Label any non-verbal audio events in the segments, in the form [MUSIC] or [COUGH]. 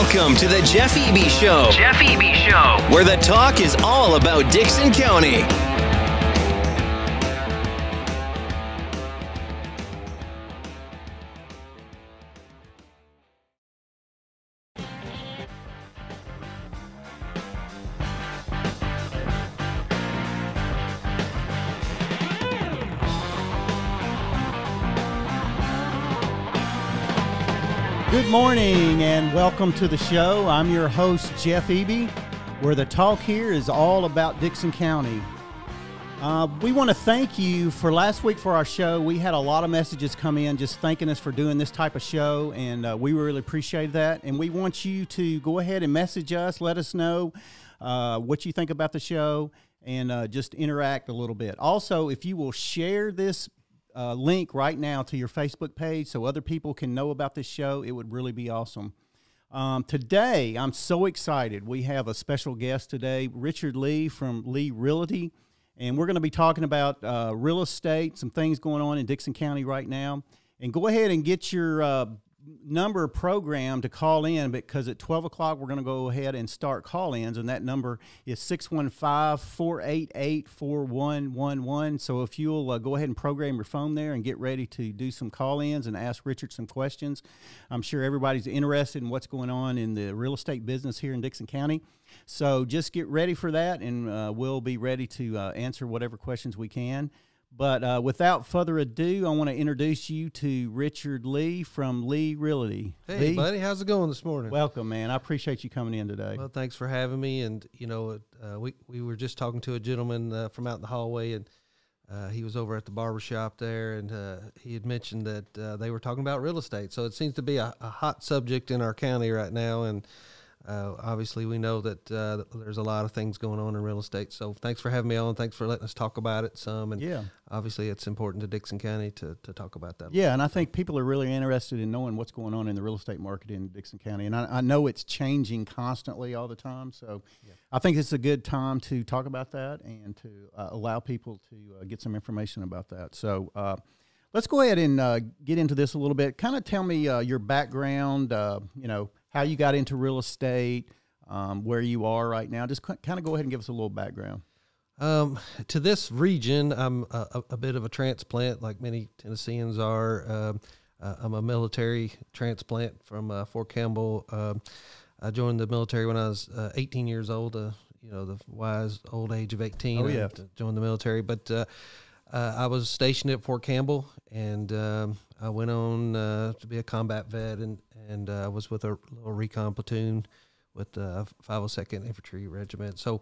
Welcome to the Jeff Eby Show. Jeff Eby Show. Where the talk is all about Dickson County. Welcome to the show. I'm your host, Jeff Eby, where the talk here is all about Dickson County. Uh, we want to thank you for last week for our show. We had a lot of messages come in just thanking us for doing this type of show, and uh, we really appreciate that. And we want you to go ahead and message us, let us know uh, what you think about the show, and uh, just interact a little bit. Also, if you will share this uh, link right now to your Facebook page so other people can know about this show, it would really be awesome. Um, today, I'm so excited. We have a special guest today, Richard Lee from Lee Realty, and we're going to be talking about uh, real estate, some things going on in Dickson County right now. And go ahead and get your uh, number program to call in because at 12 o'clock we're going to go ahead and start call ins and that number is 615-488-4111 so if you'll uh, go ahead and program your phone there and get ready to do some call ins and ask richard some questions. I'm sure everybody's interested in what's going on in the real estate business here in dickson county. So just get ready for that and uh, we'll be ready to uh, answer whatever questions we can but uh, without further ado, I want to introduce you to Richard Lee from Lee Realty. Hey, Lee, buddy, how's it going this morning? welcome, man. I appreciate you coming in today. Well, thanks for having me. And you know, uh, we we were just talking to a gentleman uh, from out in the hallway, and uh, he was over at the barber shop there, and uh, he had mentioned that uh, they were talking about real estate. So it seems to be a, a hot subject in our county right now, and. Uh, obviously, we know that uh, there's a lot of things going on in real estate. So, thanks for having me on. Thanks for letting us talk about it some. And yeah, obviously, it's important to Dickson County to, to talk about that. yeah, and I think people are really interested in knowing what's going on in the real estate market in Dickson County, and I, I know it's changing constantly all the time. So, I think it's a good time to talk about that and to uh, allow people to uh, get some information about that. So. Uh, Let's go ahead and uh, get into this a little bit. Kind of tell me uh, your background, uh, you know, how you got into real estate, um, where you are right now. Just kind of go ahead and give us a little background. Um, to this region, I'm a, a, bit of a transplant, like many Tennesseans are. Um, uh, I'm a military transplant from uh, Fort Campbell. Um, I joined the military when I was uh, 18 years old. Uh, you know, the wise old age of 18. Oh, yeah. I joined the military, but uh, uh, I was stationed at Fort Campbell, and um, I went on uh, to be a combat vet, and and uh, was with a little recon platoon with the 502nd Infantry Regiment. So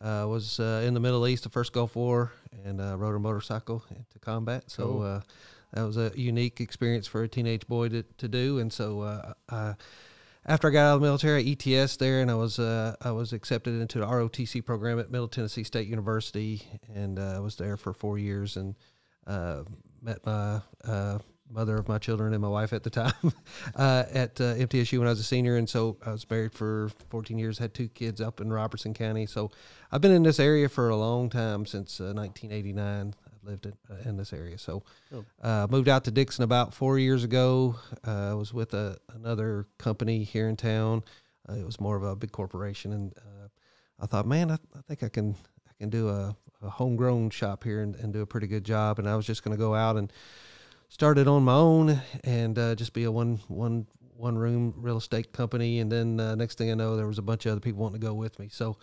I uh, was uh, in the Middle East, the first Gulf War, and uh, rode a motorcycle into combat. So Cool. that was a unique experience for a teenage boy to, to do. And so I after I got out of the military, ETS there, and I was uh, I was accepted into the ROTC program at Middle Tennessee State University, and uh, I was there for four years, and uh, met my uh, mother of my children and my wife at the time [LAUGHS] uh, at uh, MTSU when I was a senior, and so I was married for 14 years, had two kids up in Robertson County, so I've been in this area for a long time since 1989. I've lived in, in this area, so. Cool. Uh, moved out to Dickson about four years ago. Uh, I was with a, another company here in town. Uh, it was more of a big corporation, and uh, I thought, man, I, I think I can I can do a, a homegrown shop here and, and do a pretty good job. And I was just going to go out and start it on my own and uh, just be a one one one room real estate company. And then uh, next thing I know, there was a bunch of other people wanting to go with me. So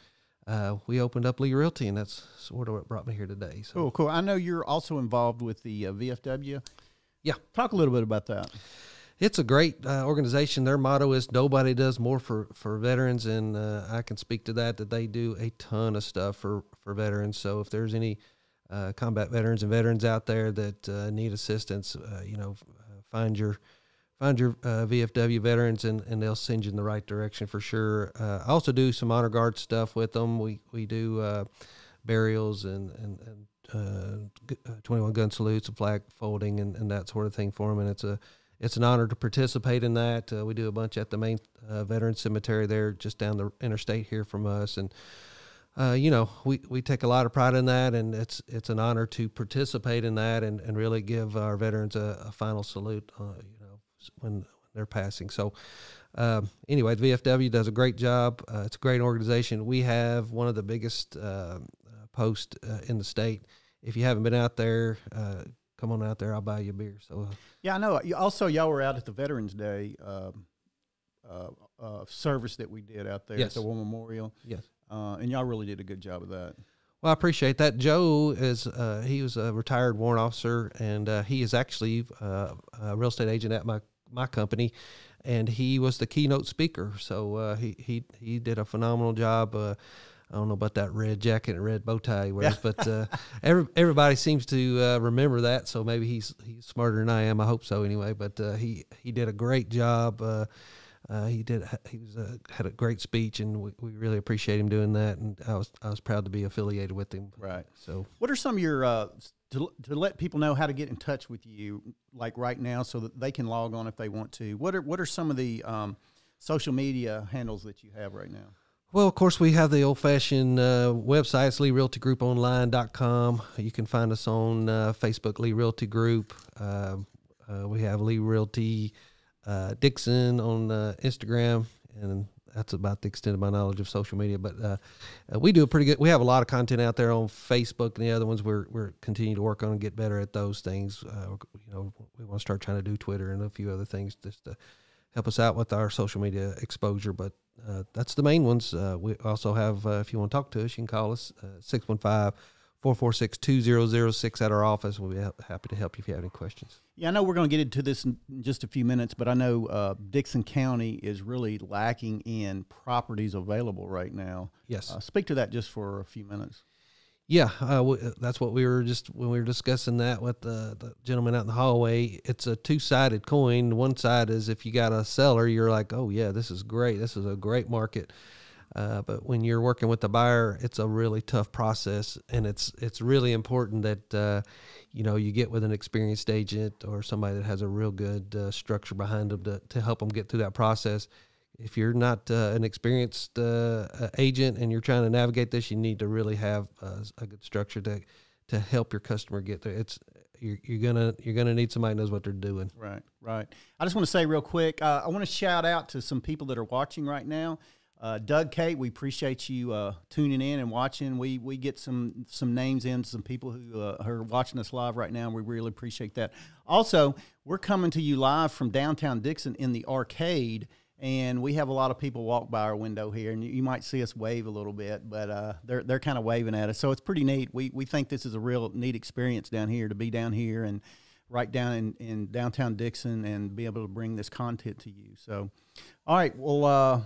uh, we opened up Lee Realty, and that's sort of what brought me here today. So. Cool, cool. I know you're also involved with the uh, VFW. Yeah. Talk a little bit about that. It's a great uh, organization. Their motto is "Nobody does more for, for veterans," and uh, I can speak to that. That they do a ton of stuff for, for veterans. So if there's any uh, combat veterans and veterans out there that uh, need assistance, uh, you know, find your find your uh, VFW veterans, and, and they'll send you in the right direction for sure. Uh, I also do some honor guard stuff with them. We we do uh, burials and and, and uh, uh, 21 gun salutes and flag folding and, and that sort of thing for them. And it's a it's an honor to participate in that. Uh, we do a bunch at the main veteran cemetery there, just down the interstate here from us, and uh, you know we, we take a lot of pride in that, and it's it's an honor to participate in that and, and really give our veterans a, a final salute. Uh, when, they're passing. So um, anyway, the VFW does a great job. Uh, it's a great organization. We have one of the biggest uh, posts uh, in the state. If you haven't been out there, uh, come on out there. I'll buy you a beer. So uh, Yeah, I know. Also, y'all were out at the Veterans Day um, uh, uh, service that we did out there Yes. at the War Memorial, yes. uh, and y'all really did a good job of that. Well, I appreciate that. Joe is uh, he was a retired warrant officer, and uh, he is actually uh, a real estate agent at my my company, and he was the keynote speaker. So uh, he he he did a phenomenal job. Uh, I don't know about that red jacket and red bow tie he wears, but uh, [LAUGHS] every, everybody seems to uh, remember that. So maybe he's he's smarter than I am. I hope so anyway. But uh, he he did a great job. Uh, he did. He was uh, had a great speech, and we, we really appreciate him doing that. And I was I was proud to be affiliated with him. Right. So What are some of your uh, to to let people know how to get in touch with you, like right now, so that they can log on if they want to? What are what are some of the um, social media handles that you have right now? Well, of course, we have the old fashioned uh, website, it's LeeRealtyGroupOnline.com. You can find us on uh, Facebook, Lee Realty Group. Um uh, we have Lee Realty uh, Dickson on uh, Instagram, and that's about the extent of my knowledge of social media. But uh, uh, we do a pretty good. We have a lot of content out there on Facebook, and the other ones we're we're continuing to work on and get better at those things. Uh, you know, we want to start trying to do Twitter and a few other things just to help us out with our social media exposure. But uh, that's the main ones. We also have, if you want to talk to us, you can call us uh, 615 446 2006 at our office. We'll be happy to help you if you have any questions. Yeah, I know we're going to get into this in just a few minutes, but I know uh, Dickson County is really lacking in properties available right now. Yes. Uh, speak to that just for a few minutes. Yeah, uh, that's what we were just when we were discussing that with the, the gentleman out in the hallway. It's a two sided coin. One side is if you got a seller, you're like, oh yeah, this is great. This is a great market. Uh, but when you're working with the buyer, it's a really tough process, and it's it's really important that uh, you know you get with an experienced agent or somebody that has a real good uh, structure behind them to, to help them get through that process. If you're not uh, an experienced uh, agent and you're trying to navigate this, you need to really have a good structure to to help your customer get there. It's you're, you're gonna you're gonna need somebody knows what they're doing. Right, right. I just want to say real quick, I want to shout out to some people that are watching right now. Uh, Doug, Kate, we appreciate you uh, tuning in and watching. We we get some some names in, some people who, uh, are watching us live right now. We really appreciate that. Also, we're coming to you live from downtown Dickson in the arcade, and we have a lot of people walk by our window here, and you, you might see us wave a little bit, but uh, they're they're kind of waving at us, so it's pretty neat. We we think this is a real neat experience down here to be down here and right down in, in downtown Dickson and be able to bring this content to you. So, all right, well, uh,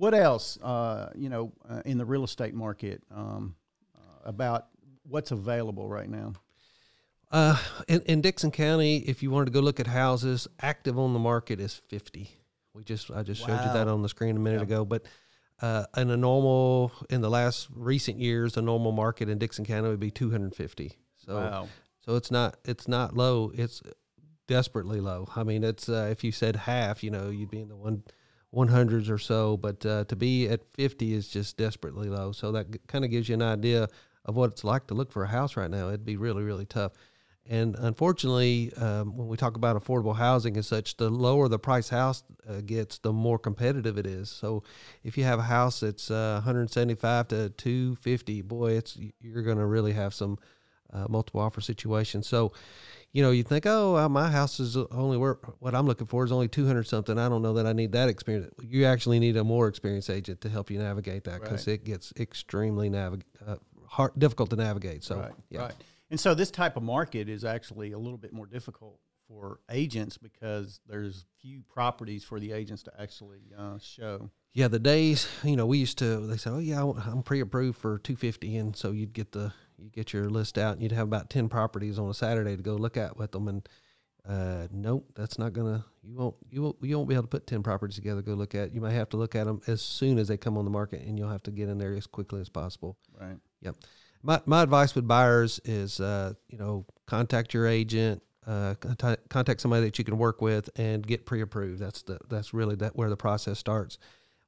what else, uh, you know, uh, in the real estate market um, uh, about what's available right now? Uh, in, in Dickson County, if you wanted to go look at houses, active on the market is 50. We just I just showed you that on the screen a minute ago. But uh, in a normal, in the last recent years, a normal market in Dickson County would be 250. So Wow. so it's not it's not low. It's desperately low. I mean, it's uh, if you said half, you know, you'd be in the one. 100s or so, but uh, to be at 50 is just desperately low. So that kind of gives you an idea of what it's like to look for a house right now. It'd be really, really tough. And unfortunately, um, when we talk about affordable housing and such, the lower the price house uh, gets, the more competitive it is. So if you have a house that's uh, 175 to 250, boy, it's you're going to really have some uh, multiple offer situation. So, you know, you think, oh, my house is only worth what I'm looking for is only 200 something. I don't know that I need that experience. You actually need a more experienced agent to help you navigate that because Right. it gets extremely navig- uh, hard, difficult to navigate. So, right, yeah. right. And so this type of market is actually a little bit more difficult for agents because there's few properties for the agents to actually uh, show. Yeah, the days you know we used to they say, oh yeah, I'm pre-approved for 250, and so you'd get the you get your list out, and you'd have about 10 properties on a Saturday to go look at with them, and uh, nope, that's not gonna you won't you won't you won't be able to put 10 properties together to go look at. You might have to look at them as soon as they come on the market, and you'll have to get in there as quickly as possible. Right. Yep. My my advice with buyers is, uh, you know, contact your agent, uh, contact, contact somebody that you can work with, and get pre-approved. That's the that's really that where the process starts.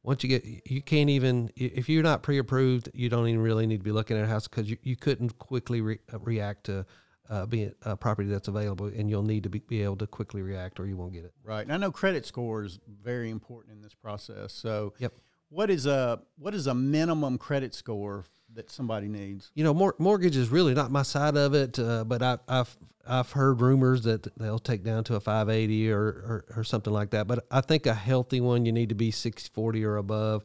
Once you get, you can't even if you're not pre-approved, you don't even really need to be looking at a house because you, you couldn't quickly re, uh, react to uh, be a property that's available, and you'll need to be, be able to quickly react, or you won't get it. Right. And I know credit score is very important in this process. So, Yep. what is a what is a minimum credit score that somebody needs? you know, mor- mortgage is really not my side of it, uh, but I, I've I've heard rumors that they'll take down to a 580 or, or, or something like that. But I think a healthy one, you need to be 640 or above.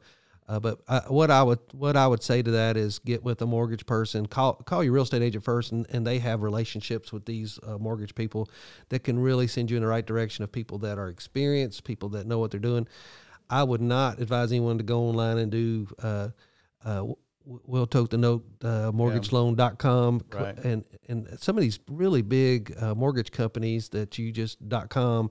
Uh, but I, what I would what I would say to that is get with a mortgage person, call call your real estate agent first, and, and they have relationships with these uh, mortgage people that can really send you in the right direction of people that are experienced, people that know what they're doing. I would not advise anyone to go online and do uh, uh, we'll take the note uh, mortgageloan.com Right. and and some of these really big uh, mortgage companies that you just dot com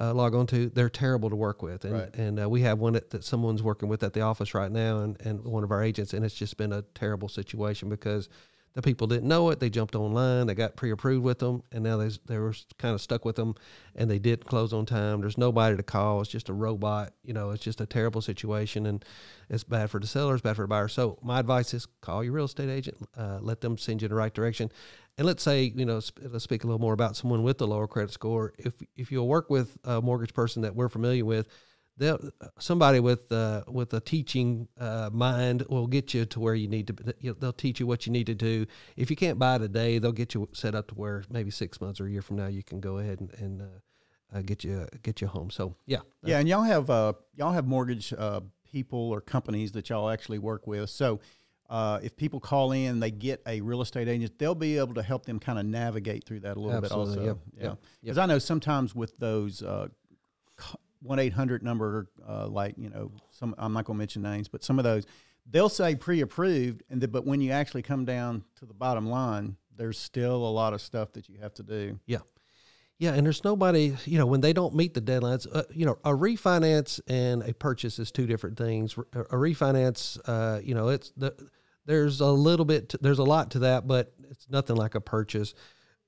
uh, log on to they're terrible to work with and Right. and uh, we have one that, that someone's working with at the office right now and, and one of our agents and it's just been a terrible situation because the people didn't know it. They jumped online. They got pre-approved with them and now they, they were kind of stuck with them and they didn't close on time. There's nobody to call. It's just a robot you know it's just a terrible situation and it's bad for the seller it's bad for the buyer so my advice is call your real estate agent uh, let them send you in the right direction. And let's say you know sp- let's speak a little more about someone with a lower credit score. If if you'll work with a mortgage person that we're familiar with they'll somebody with uh, with a teaching uh, mind will get you to where you need to. be. They'll teach you what you need to do. If you can't buy today, they'll get you set up to where maybe six months or a year from now you can go ahead and, and uh, uh, get you get you home. So yeah, Yeah, and y'all have uh, y'all have mortgage uh, people or companies that y'all actually work with. So uh, if people call in, they get a real estate agent. They'll be able to help them kind of navigate through that a little Absolutely, bit. Also, yep, yeah, yep, because I know sometimes with those uh, one eight hundred number, uh, like you know, some I'm not going to mention names, but some of those they'll say pre-approved, and the, but when you actually come down to the bottom line, there's still a lot of stuff that you have to do. Yeah. Yeah, and there's nobody, you know, when they don't meet the deadlines, uh, you know, a refinance and a purchase is two different things. A a refinance, uh, you know, it's the there's a little bit, to, there's a lot to that, but it's nothing like a purchase.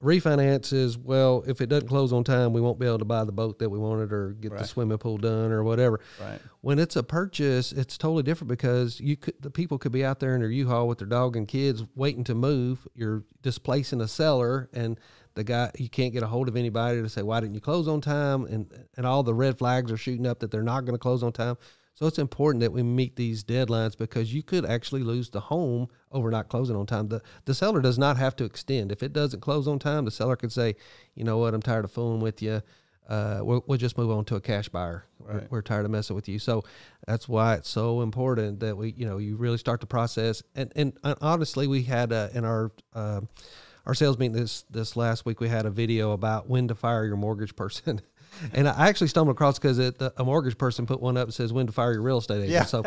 Refinance is well, if it doesn't close on time, we won't be able to buy the boat that we wanted or get the swimming pool done or whatever. Right. When it's a purchase, it's totally different because you could the people could be out there in their U-Haul with their dog and kids waiting to move. You're displacing a seller, and the guy you can't get a hold of anybody to say why didn't you close on time, and and all the red flags are shooting up that they're not going to close on time. So it's important that we meet these deadlines because you could actually lose the home over not closing on time. The the seller does not have to extend. If it doesn't close on time, the seller could say, you know what, I'm tired of fooling with you. Uh, we'll, we'll just move on to a cash buyer. We're, we're tired of messing with you. So that's why it's so important that we, you know, you really start the process. And and uh, honestly, we had uh, in our uh, our sales meeting this this last week, we had a video about when to fire your mortgage person. [LAUGHS] And I actually stumbled across because a mortgage person put one up that says when to fire your real estate agent. Yeah. So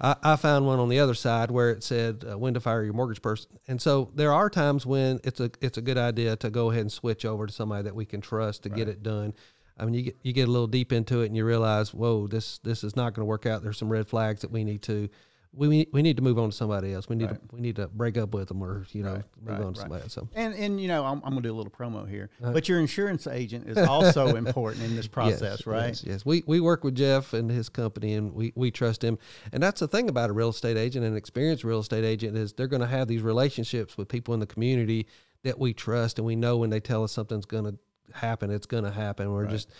I, I found one on the other side where it said uh, when to fire your mortgage person. And so there are times when it's a it's a good idea to go ahead and switch over to somebody that we can trust to get it done. I mean, you get you get a little deep into it and you realize, whoa, this this is not going to work out. There's some red flags that we need to we we need to move on to somebody else. We need Right. to we need to break up with them or you know Right, move right, on to somebody else. So And and you know, I'm, I'm going to do a little promo here, Uh-huh. but your insurance agent is also [LAUGHS] important in this process, Yes, right? Yes, yes. We we work with Jeff and his company, and we we trust him. And that's the thing about a real estate agent, an experienced real estate agent, is they're going to have these relationships with people in the community that we trust, and we know when they tell us something's going to happen, it's going to happen. We're just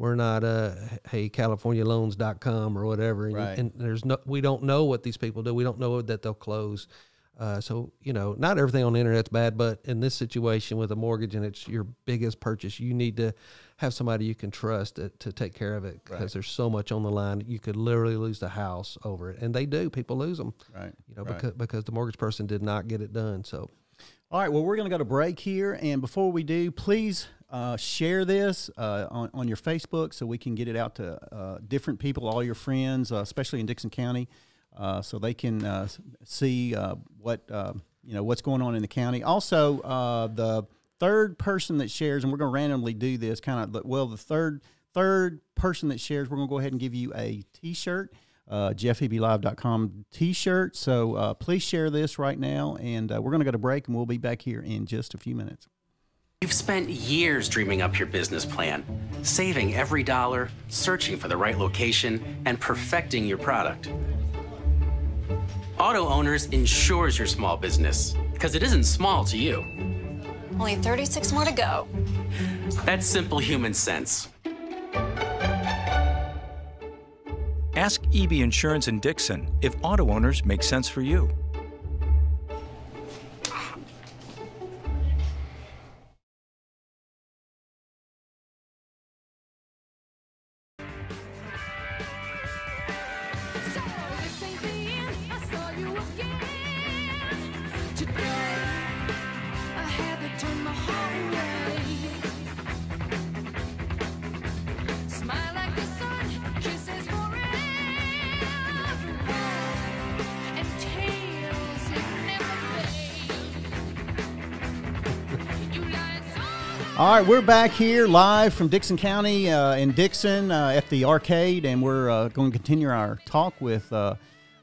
we're not uh hey californialoans.com or whatever and, Right. and there's no we don't know what these people do we don't know that they'll close uh, so you know not everything on the internet's bad but in this situation with a mortgage and it's your biggest purchase you need to have somebody you can trust to, to take care of it because Right. there's so much on the line you could literally lose the house over it and they do people lose them Right. you know right. because because the mortgage person did not get it done so All right. Well, we're going to go to break here, and before we do, please uh, share this uh, on, on your Facebook so we can get it out to uh, different people, all your friends, uh, especially in Dickson County, uh, so they can uh, see what you know what's going on in the county. Also, the third person that shares, and we're going to randomly do this kind of. Well, the third third person that shares, we're going to go ahead and give you a T-shirt uh, jeffebylive.com t-shirt. So please share this right now, and we're going to go to break, and we'll be back here in just a few minutes. You've spent years dreaming up your business plan, saving every dollar, searching for the right location, and perfecting your product. Auto Owners insures your small business because it isn't small to you. Only 36 more to go. That's simple human sense. Ask Eby Insurance in Dickson if auto owners make sense for you. Right, we're back here live from Dickson County uh, in Dickson uh, at the arcade, and we're uh, going to continue our talk with uh,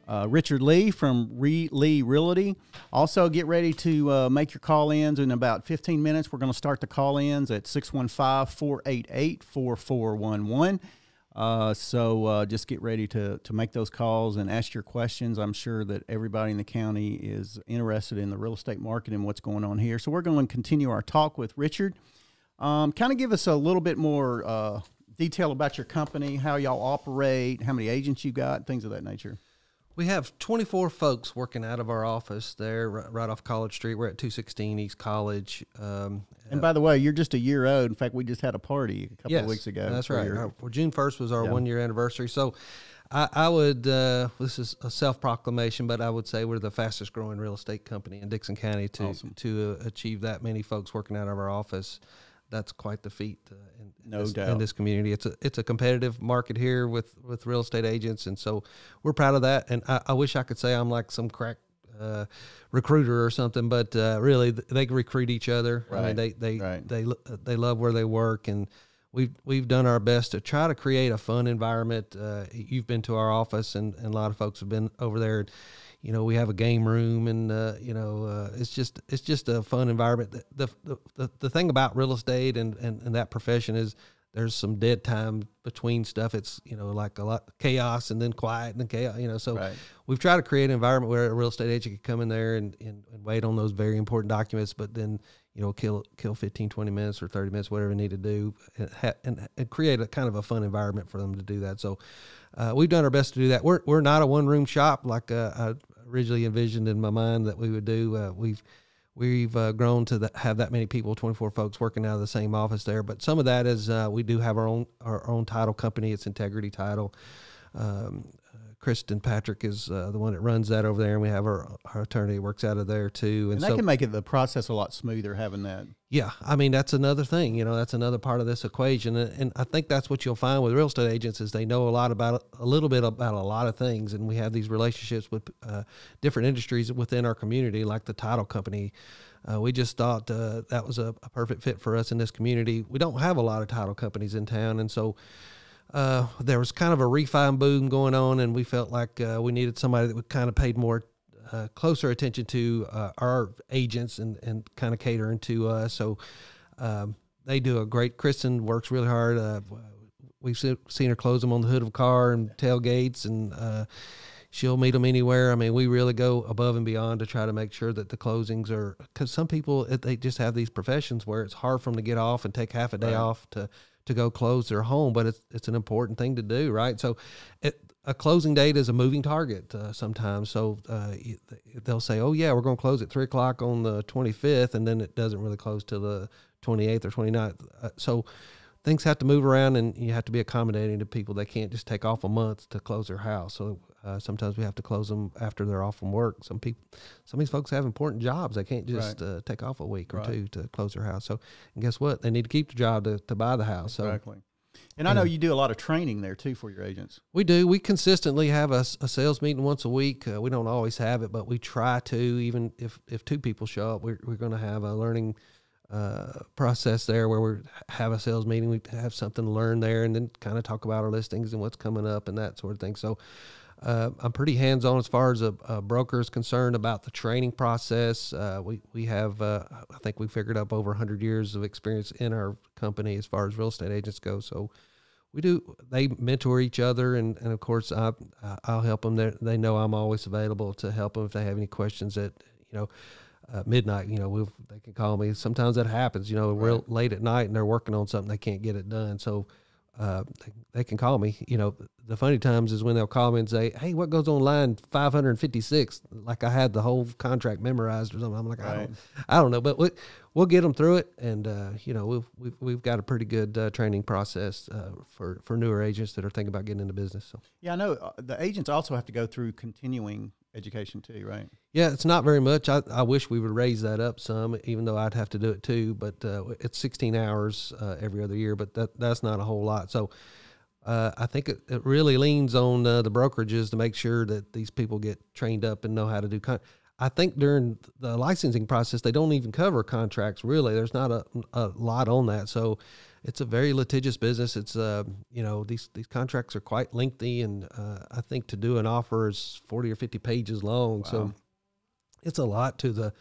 uh, Richard Lee from Re- Lee Realty. Also, get ready to uh, make your call ins in about 15 minutes. We're going to start the call ins at 615 488 4411. So just get ready to, to make those calls and ask your questions. I'm sure that everybody in the county is interested in the real estate market and what's going on here. So we're going to continue our talk with Richard. Um, kind of give us a little bit more uh, detail about your company, how y'all operate, how many agents you got, things of that nature. We have 24 folks working out of our office there, right, off College Street. We're at 216 East College. Um, And by the way, you're just a year old. In fact, we just had a party a couple yes, of weeks ago. That's right. your- Uh, well, June 1st was our Yeah. one year anniversary. So I, I would, uh, this is a self proclamation, but I would say we're the fastest growing real estate company in Dickson County to, Awesome. to uh, achieve that many folks working out of our office. That's quite the feat uh, in, No this, doubt. in this community. It's a it's a competitive market here with with real estate agents, and so we're proud of that. And I, I wish I could say I'm like some crack uh, recruiter or something, but uh, really th- they recruit each other. I mean, Right, they they right. they they love where they work, and we've we've done our best to try to create a fun environment. Uh, you've been to our office, and, and a lot of folks have been over there. You know, we have a game room, and uh, you know, uh, it's just it's just a fun environment. The the, the, the thing about real estate and, and, and that profession is there's some dead time between stuff. It's you know like a lot chaos and then quiet and then chaos. You know, so Right. we've tried to create an environment where a real estate agent could come in there and, and, and wait on those very important documents, but then you know kill kill 15, 20 minutes or 30 minutes, whatever they need to do, and, ha- and, and create a kind of a fun environment for them to do that. So uh, we've done our best to do that. We're, we're not a one room shop like uh, I originally envisioned in my mind that we would do. Uh, we've We've uh, grown to the, have that many people, 24 folks working out of the same office there. But some of that is uh, we do have our own our own title company. It's Integrity Title. Um, uh, Kristen Patrick is uh, the one that runs that over there, and we have our, our attorney works out of there too. And that so, can make it the process a lot smoother having that. Yeah, I mean that's another thing. You know, that's another part of this equation, and, and I think that's what you'll find with real estate agents is they know a lot about a little bit about a lot of things, and we have these relationships with uh, different industries within our community, like the title company. Uh, we just thought uh, that was a, a perfect fit for us in this community. We don't have a lot of title companies in town, and so uh, there was kind of a refi boom going on, and we felt like uh, we needed somebody that would kind of paid more uh, closer attention to uh, our agents and, and kind of catering to us. So um, they do a great. Kristen works really hard. Uh, we've seen her close them on the hood of a car and tailgates, and uh, she'll meet them anywhere. I mean, we really go above and beyond to try to make sure that the closings are because some people they just have these professions where it's hard for them to get off and take half a day off to to go close their home, but it's it's an important thing to do, right? So, it, a closing date is a moving target uh, sometimes. So uh, they'll say, "Oh yeah, we're going to close at three o'clock on the 25th," and then it doesn't really close till the 28th or 29th. Uh, so things have to move around, and you have to be accommodating to people. They can't just take off a month to close their house. So uh, sometimes we have to close them after they're off from work. Some people, some of these folks have important jobs. They can't just uh, take off a week or Right. two to close their house. So and guess what? They need to keep the job to, to buy the house. So Exactly. And I know you do a lot of training there too for your agents. we do. We consistently have a sales meeting once a week. Uh, we don't always have it, but we try to. Even if, if two people show up, we're, we're going to have a learning uh, process there where we have a sales meeting. We have something to learn there, and then kind of talk about our listings and what's coming up and that sort of thing. So uh, I'm pretty hands on as far as a, a broker is concerned about the training process. Uh, we we have uh, I think we figured up over 100 years of experience in our company as far as real estate agents go. So we do they mentor each other and, and of course I, I'll help them they they know I'm always available to help them if they have any questions at you know uh, midnight. You know, we they can call me. Sometimes that happens. You know, real late at night, and they're working on something they can't get it done. So uh, they, they can call me. You know, the funny times is when they'll call me and say, "Hey, what goes on line 556?" Like I had the whole contract memorized or something. I'm like, I don't, I don't know, but we, we'll get them through it, and uh, you know, we've, we've we've got a pretty good uh, training process uh, for for newer agents that are thinking about getting into business. So. Yeah, I know uh, the agents also have to go through continuing education too, right? Yeah, it's not very much. I, I wish we would raise that up some, even though I'd have to do it too. But uh, it's 16 hours uh, every other year, but that that's not a whole lot. So uh, I think it, it really leans on uh, the brokerages to make sure that these people get trained up and know how to do. Con- I think during the licensing process, they don't even cover contracts. Really, there's not a, a lot on that. So it's a very litigious business. It's uh, you know these these contracts are quite lengthy, and uh, I think to do an offer is 40 or 50 pages long. So it's a lot to the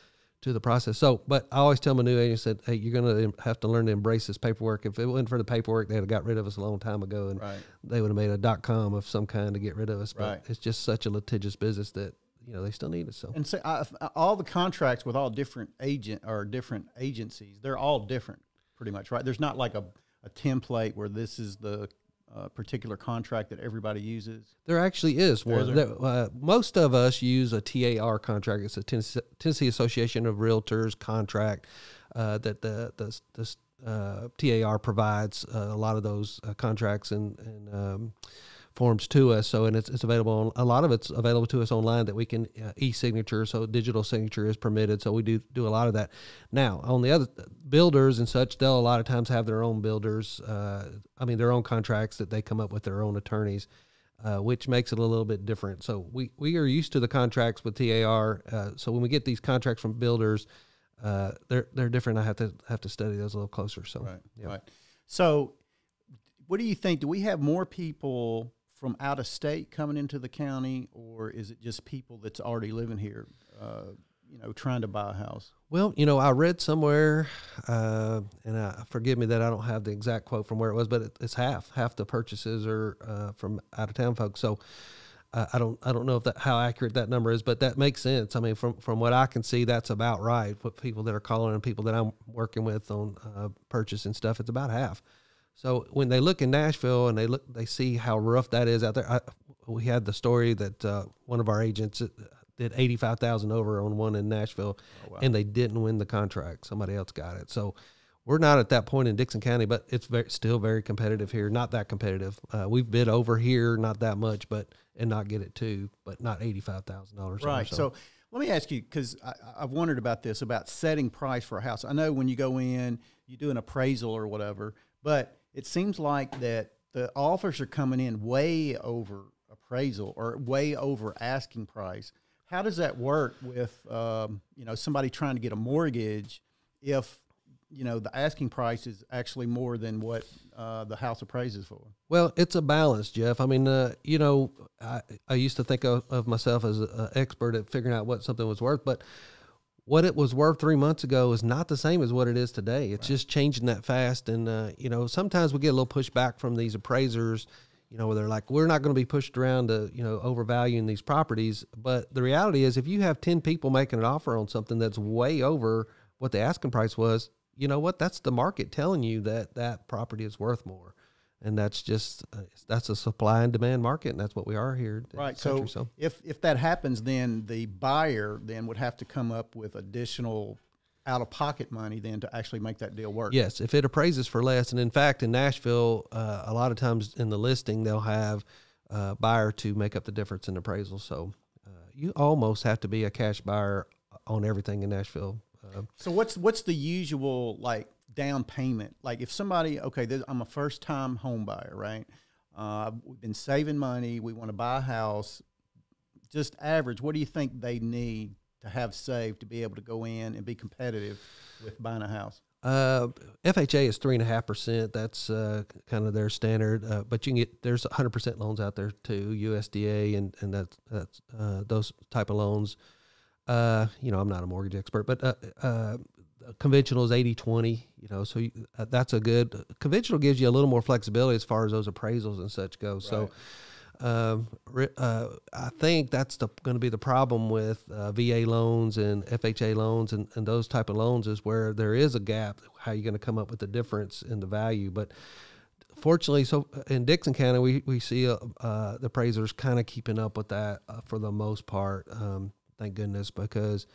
to the process. So, but I always tell my new agents that hey, you're going to have to learn to embrace this paperwork. If it wasn't for the paperwork, they'd have got rid of us a long time ago, and Right. they would have made a dot com of some kind to get rid of us. But Right. it's just such a litigious business that you know they still need it. So And so I, all the contracts with all different agent or different agencies, they're all different, pretty much, right? There's not like a, a template where this is the uh, particular contract that everybody uses. There actually is one. There- uh, most of us use a TAR contract. It's a Tennessee, Tennessee Association of Realtors contract uh, that the the, the uh, TAR provides uh, a lot of those uh, contracts and, and um, forms to us. So, and it's, it's available. On, a lot of it's available to us online that we can uh, e-signature. So, digital signature is permitted. So, we do do a lot of that. Now, on the other builders and such, they'll a lot of times have their own builders. Uh, I mean, their own contracts that they come up with their own attorneys uh, which makes it a little bit different. So we, we are used to the contracts with TAR. Uh, so when we get these contracts from builders, uh, they're they're different. I have to have to study those a little closer. So Right. yeah. Right. So, what do you think? Do we have more people from out of state coming into the county, or is it just people that's already living here, uh, you know, trying to buy a house? Well, you know, I read somewhere, uh, and uh, forgive me that I don't have the exact quote from where it was, but it, it's half. Half the purchases are uh, from out of town folks. So uh, I don't I don't know if that how accurate that number is, but that makes sense. I mean, from from what I can see, that's about right. What people that are calling and people that I'm working with on uh, purchase and stuff, it's about half. So when they look in Nashville and they look, they see how rough that is out there. I, we had the story that uh, one of our agents uh, did eighty five thousand over on one in Nashville, and they didn't win the contract. Somebody else got it. So we're not at that point in Dickson County, but it's very, still very competitive here. Not that competitive. Uh, we've bid over here, not that much, but and not get it too, but not eighty five thousand dollars. Right. So, let me ask you because I've wondered about this about setting price for a house. I know when you go in, you do an appraisal or whatever, but it seems like that the offers are coming in way over appraisal or way over asking price. How does that work with um, you know somebody trying to get a mortgage if you know the asking price is actually more than what uh, the house appraises for? Well, it's a balance, Jeff. I mean, uh, you know, I, I used to think of, of myself as an expert at figuring out what something was worth, but what it was worth three months ago is not the same as what it is today. It's just changing that fast. And, uh, you know, sometimes we get a little pushback from these appraisers, you know, where they're like, we're not going to be pushed around to, you know, overvaluing these properties. But the reality is, if you have 10 people making an offer on something that's way over what the asking price was, you know what? That's the market telling you that that property is worth more. And that's just, uh, that's a supply and demand market. And that's what we are here. Right. this So, country, if if that happens, then the buyer then would have to come up with additional out of pocket money then to actually make that deal work. Yes, if it appraises for less, and in fact, in Nashville, uh, a lot of times in the listing they'll have uh, buyer to make up the difference in appraisal. So uh, you almost have to be a cash buyer on everything in Nashville. Uh, So what's what's the usual like down payment? Like if somebody okay, this, I'm a first time home buyer, right? Uh, we've been saving money. We want to buy a house. Just average. What do you think they need to have saved to be able to go in and be competitive with buying a house? Uh, FHA is three and a half percent. That's uh, kind of their standard. Uh, but you can get there's hundred percent loans out there too, USDA and and that's that's uh, those type of loans. Uh, you know, I'm not a mortgage expert, but uh, conventional is 80 20. You know, so you, uh, that's a good conventional gives you a little more flexibility as far as those appraisals and such go. So. um, uh, I think that's going to be the problem with uh, VA loans and FHA loans and, and those type of loans is where there is a gap. How you going to come up with the difference in the value? But fortunately, so in Dickson County, we we see uh, uh, the appraisers kind of keeping up with that uh, for the most part. Um, thank goodness, because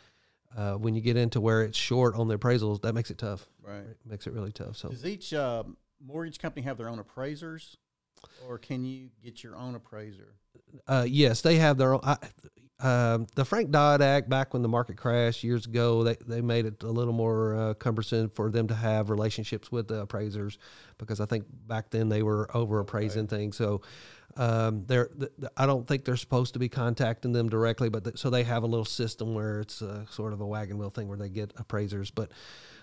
uh, when you get into where it's short on the appraisals, that makes it tough. Right. It makes it really tough. So Does each uh, mortgage company have their own appraisers, or can you get your own appraiser? Uh, yes, they have their own. I, um, the Frank Dodd Act, back when the market crashed years ago, they, they made it a little more uh, cumbersome for them to have relationships with the appraisers because I think back then they were over appraising things. So um, they're, th- th- I don't think they're supposed to be contacting them directly, but th- so they have a little system where it's uh, sort of a wagon wheel thing where they get appraisers, but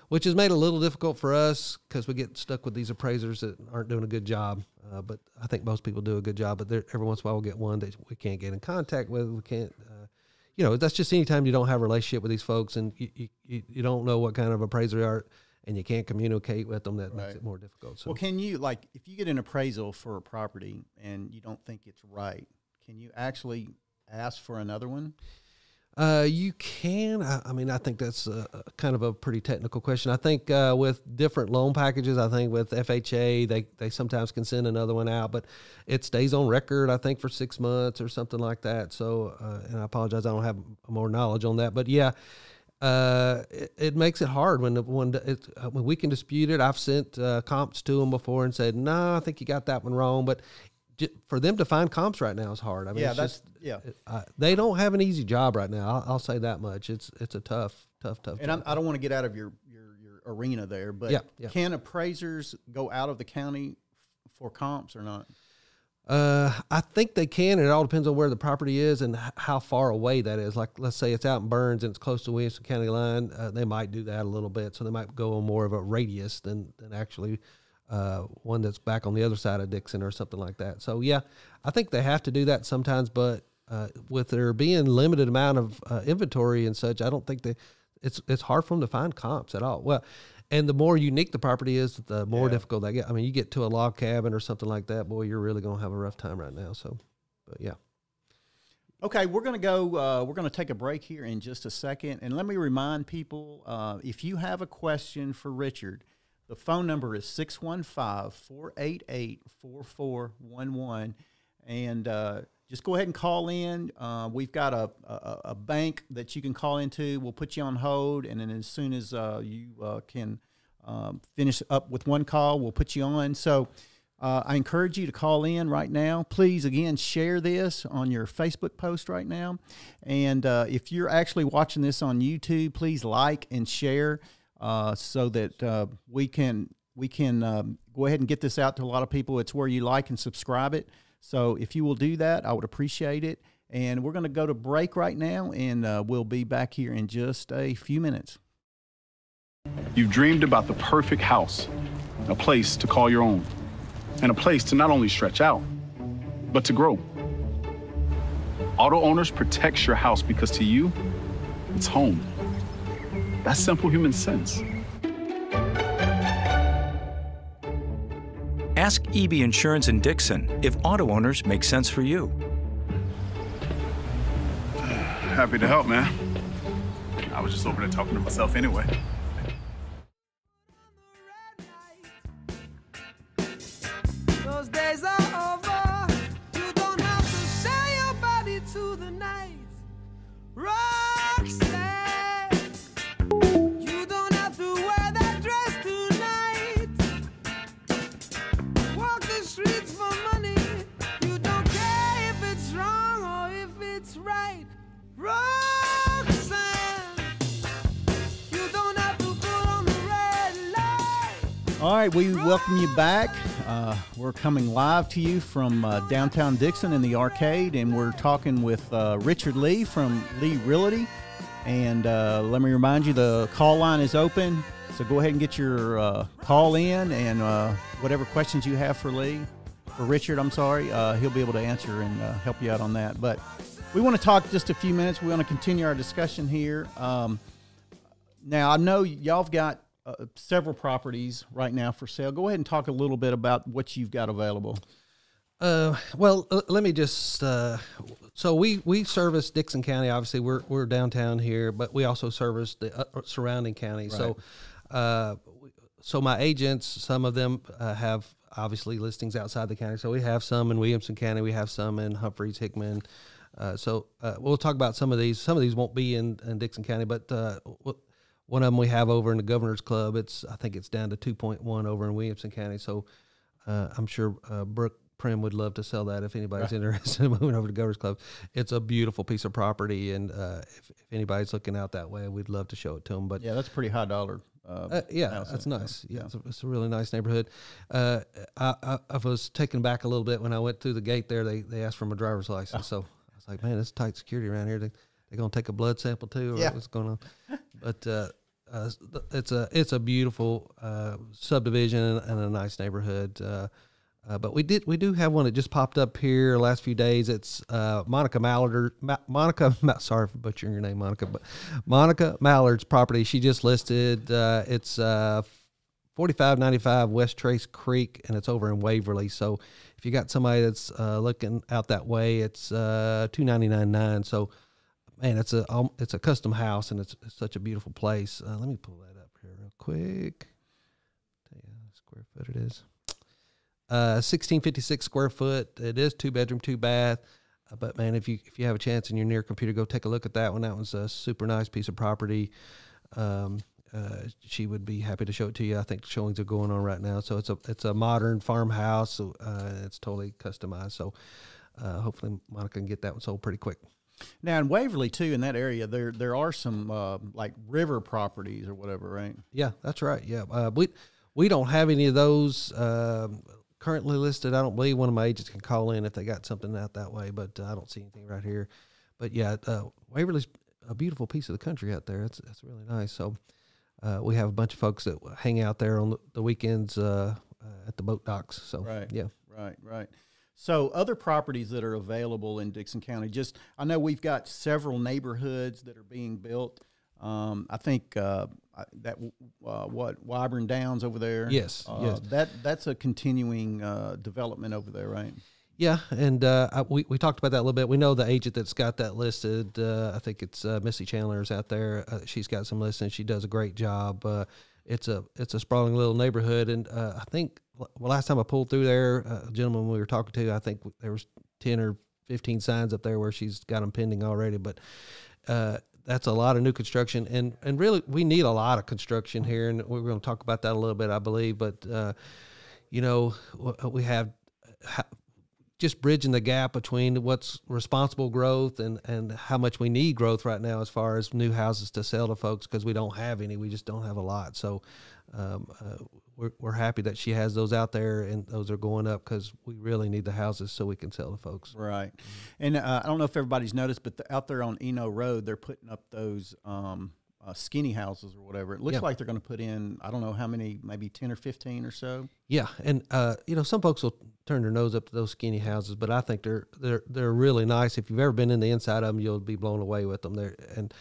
which has made it a little difficult for us because we get stuck with these appraisers that aren't doing a good job. Uh, but I think most people do a good job. But every once in a while, we'll get one that we can't get in contact with. We can't, uh, you know, that's just anytime you don't have a relationship with these folks and you, you, you- you don't know what kind of appraiser they are and you can't communicate with them, that makes it more difficult. So Well, can you like if you get an appraisal for a property and you don't think it's right, can you actually ask for another one? Uh, you can. I, I mean, I think that's a, a kind of a pretty technical question. I think uh, with different loan packages, I think with FHA, they they sometimes can send another one out, but it stays on record. I think for six months or something like that. So, uh, and I apologize, I don't have more knowledge on that, but yeah. Uh, it, it makes it hard when the when it, uh, when we can dispute it. I've sent uh, comps to them before and said, "No, I think you got that one wrong." But j- for them to find comps right now is hard. I mean, yeah, it's that's just- yeah. uh, they don't have an easy job right now. I'll, I'll say that much. It's it's a tough, tough, tough. And. I don't want to get out of your your, your arena there, but Yeah, yeah. can appraisers go out of the county f- for comps or not? Uh, I think they can. and It all depends on where the property is and how far away that is. Like, let's say it's out in Burns and it's close to Williamson County line. Uh, they might do that a little bit, so they might go on more of a radius than than actually uh, one that's back on the other side of Dickson or something like that. So yeah, I think they have to do that sometimes. But uh, with there being limited amount of uh, inventory and such, I don't think they it's it's hard for them to find comps at all. Well. And the more unique the property is, the more Yeah. difficult they get. I mean, you get to a log cabin or something like that, boy, you're really going to have a rough time right now. So, but yeah. Okay, we're going to go. Uh, we're going to take a break here in just a second. And let me remind people uh, if you have a question for Richard, the phone number is 615 488 4411. And uh, just go ahead and call in. Uh, we've got a, a, a bank that you can call into. We'll put you on hold. And then as soon as uh, you uh, can um, finish up with one call, we'll put you on. So, uh, I encourage you to call in right now. Please, again, share this on your Facebook post right now. And uh, if you're actually watching this on YouTube, please like and share uh, so that we can we can um, go ahead and get this out to a lot of people. It's where you like and subscribe it. So if you will do that, I would appreciate it. And we're going to go to break right now, and uh, we'll be back here in just a few minutes. You've dreamed about the perfect house, a place to call your own, and a place to not only stretch out, but to grow. Auto Owners protects your house because to you, it's home. That's simple human sense. Ask Eby Insurance in Dickson if auto owners make sense for you. Happy to help, man. I was just over there talking to myself anyway. Welcome you back. Uh, we're coming live to you from uh, downtown Dickson in the arcade, and we're talking with uh, Richard Lee from Lee Realty. And uh, let me remind you, the call line is open, so go ahead and get your uh, call in, and uh, whatever questions you have for Lee, for Richard, I'm sorry, he'll be able to answer and help you out on that. But we want to talk just a few minutes. We want to continue our discussion here. Um, now I know y'all have got uh, several properties right now for sale. Go ahead and talk a little bit about what you've got available. Uh, well, l- let me just. Uh, so we we service Dickson County. Obviously, we're we're downtown here, but we also service the uh, surrounding counties. So, uh, so my agents, some of them uh, have obviously listings outside the county. So we have some in Williamson County. We have some in Humphreys, Hickman. Uh, so uh, we'll talk about some of these. Some of these won't be in, in Dickson County, but uh, one of them we have over in the Governor's Club. It's I think it's down to two point one over in Williamson County. So uh, I'm sure uh, Brooke Prim would love to sell that if anybody's interested in [LAUGHS] moving over to Governor's Club. It's a beautiful piece of property, and uh, if, if anybody's looking out that way, we'd love to show it to them. But Yeah, that's pretty high dollar. Uh, uh, yeah, that's nice. Yeah, It's, a, it's a really nice neighborhood. Uh, I, I, I was taken back a little bit when I went through the gate there. They they asked for my driver's license, [LAUGHS] so I was like, man, it's tight security around here. They they gonna take a blood sample too, or Yeah. what's going on? But uh, it's a it's a beautiful uh, subdivision and, a nice neighborhood. Uh, uh, but we did we do have one that just popped up here last few days. It's uh, Monica Mallard. Ma- Monica, [LAUGHS] sorry for butchering your name, Monica, but Monica Mallard's property. She just listed. It's uh, forty five ninety five West Trace Creek, and it's over in Waverly. So if you got somebody that's looking out that way, it's uh, two ninety nine nine. So man, it's a um, it's a custom house, and it's, it's such a beautiful place. Uh, let me pull that up here real quick. Tell you how square foot it is. Uh, sixteen fifty six square foot. It is two bedroom, two bath. Uh, but man, if you if you have a chance and you're near a computer, go take a look at that one. That one's a super nice piece of property. Um, uh, she would be happy to show it to you. I think showings are going on right now. So it's a it's a modern farmhouse. So, uh, it's totally customized. So uh, hopefully Monica can get that one sold pretty quick. Now in Waverly too, in that area, there there are some uh, like river properties or whatever, right? Yeah, that's right. Yeah, uh, we we don't have any of those um currently listed. I don't believe one of my agents can call in if they got something out that way, but uh, I don't see anything right here. But yeah, uh, Waverly's a beautiful piece of the country out there. That's it's really nice. So uh, we have a bunch of folks that hang out there on the, the weekends uh, uh, at the boat docks. So Right. yeah. Right, right. So other properties that are available in Dickson County, just I know we've got several neighborhoods that are being built. Um, I think uh, that uh, what Wyburn Downs over there. Yes, uh, yes. That that's a continuing uh, development over there, right? Yeah, and uh, I, we we talked about that a little bit. We know the agent that's got that listed. Uh, I think it's uh, Missy Chandler's out there. Uh, she's got some listings. She does a great job. Uh, it's a it's a sprawling little neighborhood, and uh, I think well, last time I pulled through there, uh, a gentleman we were talking to, I think there was ten or fifteen signs up there where she's got them pending already. But uh, that's a lot of new construction, and and really we need a lot of construction here, and we're going to talk about that a little bit, I believe. But uh, you know, we have just bridging the gap between what's responsible growth and and how much we need growth right now as far as new houses to sell to folks because we don't have any we just don't have a lot so um, uh, we're, we're happy that she has those out there and those are going up because we really need the houses so we can sell to folks Right. And uh, I don't know if everybody's noticed, but the, out there on Eno Road, they're putting up those um, uh, skinny houses or whatever. It looks Yeah. like they're going to put in, I don't know how many, maybe 10 or 15 or so. Yeah, and uh, you know, some folks will turn their nose up to those skinny houses, but I think they're they're they're really nice. If you've ever been in the inside of them, you'll be blown away with them. There and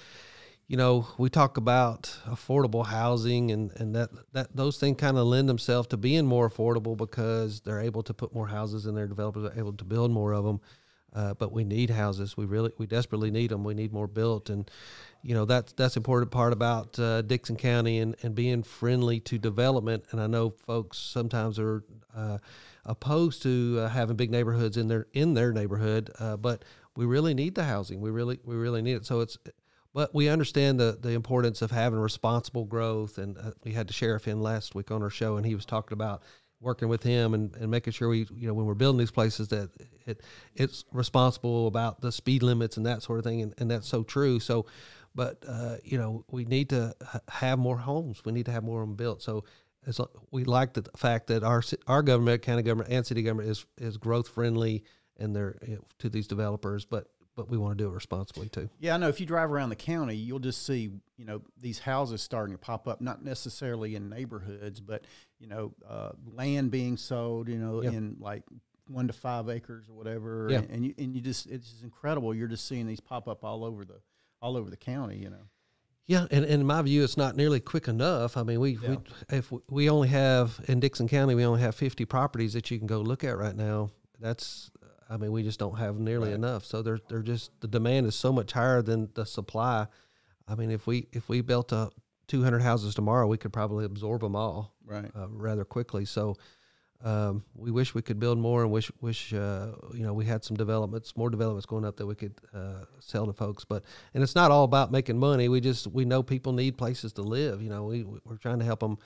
you know, we talk about affordable housing and, and that, that those things kind of lend themselves to being more affordable because they're able to put more houses and their developers are able to build more of them. Uh, but we need houses. We really, we desperately need them. We need more built. And, you know, that's, that's important part about uh, Dickson County and, and being friendly to development. And I know folks sometimes are uh, opposed to uh, having big neighborhoods in their, in their neighborhood. Uh, but we really need the housing. We really, we really need it. So it's, but we understand the the importance of having responsible growth. And uh, we had the sheriff in last week on our show, and he was talking about working with him and, and making sure we, you know, when we're building these places that it it's responsible about the speed limits and that sort of thing. And, and that's so true. So, but uh, you know, we need to have more homes. We need to have more of them built. So. As we like the fact that our our government, county government, and city government is is growth friendly and they're you know, to these developers, but but we want to do it responsibly too. Yeah, I know. If you drive around the county, you'll just see, you know, these houses starting to pop up, not necessarily in neighborhoods, but, you know, uh, land being sold, you know, Yeah. in like one to five acres or whatever. Yeah. And, and you, and you just, it's just incredible. You're just seeing these pop up all over the, all over the county, you know. Yeah, and, and in my view, it's not nearly quick enough. I mean, we, Yeah. we if we- we only have in Dickson County, we only have fifty properties that you can go look at right now. that's I mean we just don't have nearly enough. So they're they're just the demand is so much higher than the supply. I mean if we if we built a 200 houses tomorrow, we could probably absorb them all Right. uh, rather quickly. So um, we wish we could build more, and wish wish uh, you know we had some developments, more developments going up that we could uh, sell to folks. But and it's not all about making money. We just we know people need places to live. You know, we we're trying to help them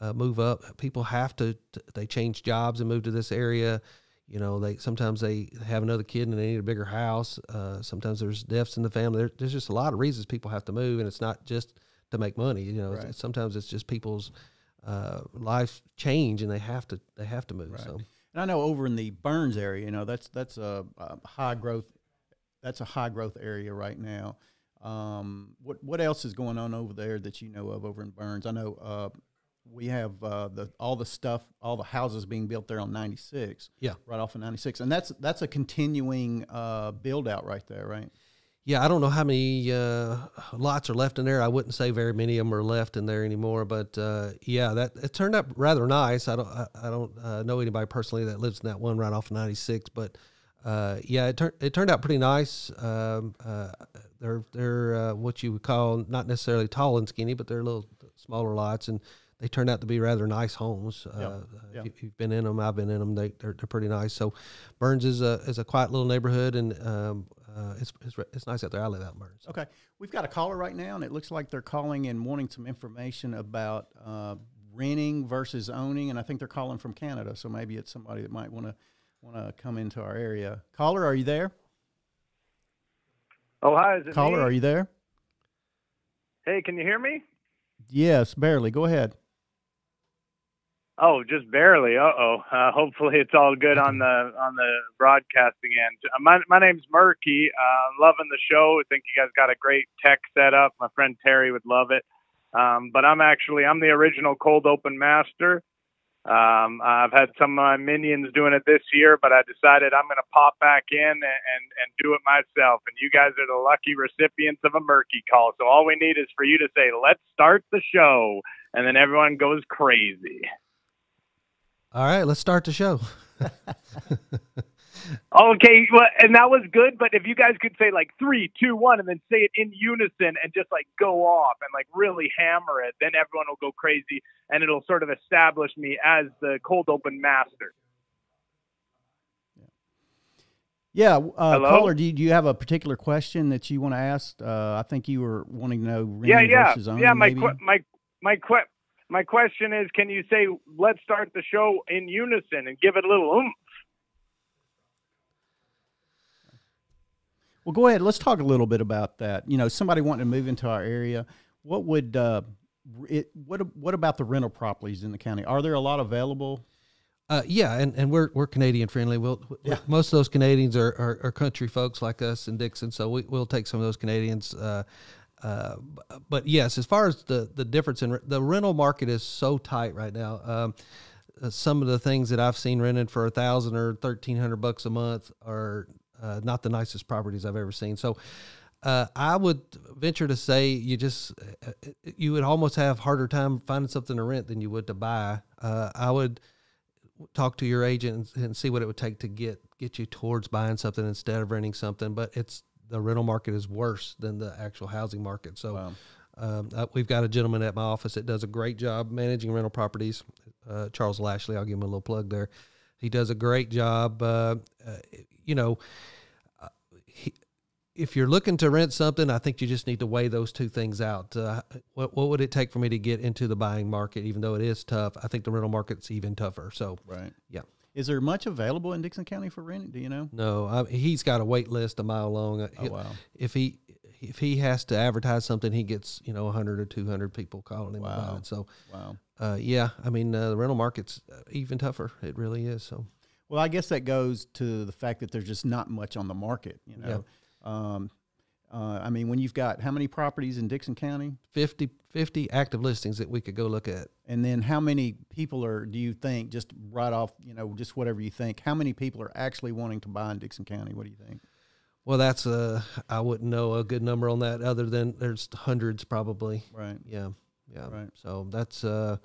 uh, move up. People have to t- they change jobs and move to this area. You know, they sometimes they have another kid and they need a bigger house. Uh, sometimes there's deaths in the family. There, there's just a lot of reasons people have to move, and it's not just to make money. You know, Right. sometimes it's just people's uh, life change and they have to they have to move. Right. So And I know over in the Burns area, you know, that's that's a, a high growth. That's a high growth area right now. Um, what what else is going on over there that you know of over in Burns? I know uh, we have uh, the all the stuff, all the houses being built there on ninety six. Yeah. right off of ninety six, and that's that's a continuing uh, build out right there, right? yeah, I don't know how many uh, lots are left in there. I wouldn't say very many of them are left in there anymore, but uh, yeah, that it turned out rather nice. I don't I, I don't uh, know anybody personally that lives in that one right off of 96, but uh, yeah, it turned it turned out pretty nice. Um, uh, they're they're uh, what you would call not necessarily tall and skinny, but they're a little smaller lots, and they turned out to be rather nice homes. Uh, uh, yeah. If you've been in them, I've been in them. They they're, they're pretty nice. So Burns is a is a quiet little neighborhood, and um, uh, it's, it's it's nice out there. I live out in Burns. Okay, we've got a caller right now, and it looks like they're calling and wanting some information about uh, renting versus owning, and I think they're calling from Canada, so maybe it's somebody that might want to want to come into our area. Caller, are you there? Oh, hi. Is it Caller, me? are you there? Hey, can you hear me? Yes, barely. Go ahead. Oh, just barely. Uh oh. Uh, hopefully, it's all good on the on the broadcasting end. Uh, my my name's Murky. Uh, I'm loving the show. I think you guys got a great tech setup. My friend Terry would love it. Um, but I'm actually I'm the original cold open master. Um, I've had some of my minions doing it this year, but I decided I'm going to pop back in and, and and do it myself. And you guys are the lucky recipients of a Murky call. So all we need is for you to say, "Let's start the show," and then everyone goes crazy. All right, let's start the show. [LAUGHS] Okay, well, and that was good. But if you guys could say like three, two, one, and then say it in unison and just like go off and like really hammer it, then everyone will go crazy, and it'll sort of establish me as the cold open master. Yeah, uh, Hello? caller, do you, do you have a particular question that you want to ask? Uh, I think you were wanting to know renting yeah, yeah, versus owning. yeah. My maybe? que- my my que- my question is, can you say let's start the show in unison and give it a little oomph? Well, go ahead. Let's talk a little bit about that. You know, somebody wanting to move into our area. What would uh, it? What what about the rental properties in the county? Are there a lot available? Uh, yeah, and, and we're we're Canadian friendly. We'll, Yeah. most of those Canadians are, are, are country folks like us in Dickson, so we, we'll take some of those Canadians. Uh, uh, but yes, as far as the the difference in the rental market is so tight right now. Um, uh, some of the things that I've seen rented for a thousand or thirteen hundred bucks a month are uh, not the nicest properties I've ever seen. So. Uh, I would venture to say you just uh, you would almost have harder time finding something to rent than you would to buy. Uh, I would talk to your agent and see what it would take to get get you towards buying something instead of renting something. But it's the rental market is worse than the actual housing market. So Wow. um, uh, we've got a gentleman at my office that does a great job managing rental properties. Uh, Charles Lashley, I'll give him a little plug there. He does a great job. Uh, uh, you know, uh, he, if you're looking to rent something, I think you just need to weigh those two things out. Uh, what, what would it take for me to get into the buying market, even though it is tough? I think the rental market's even tougher. So, Right. yeah. Is there much available in Dickson County for rent? Do you know? No, I, he's got a wait list a mile long. Uh, Oh he'll- wow. If he if he has to advertise something, he gets you know 100 or 200 people calling him Wow. about it. So, Wow. uh, yeah, I mean uh, the rental market's uh, even tougher. It really is. So, Well, I guess that goes to the fact that there's just not much on the market. You know. Um, uh, I mean, when you've got how many properties in Dickson County, 50, 50 active listings that we could go look at. and then how many people are? Do you think just right off? You know, just whatever you think. How many people are actually wanting to buy in Dickson County? What do you think? Well, that's uh, I wouldn't know a good number on that other than there's hundreds probably. Right. Yeah, yeah. Right. So that's uh,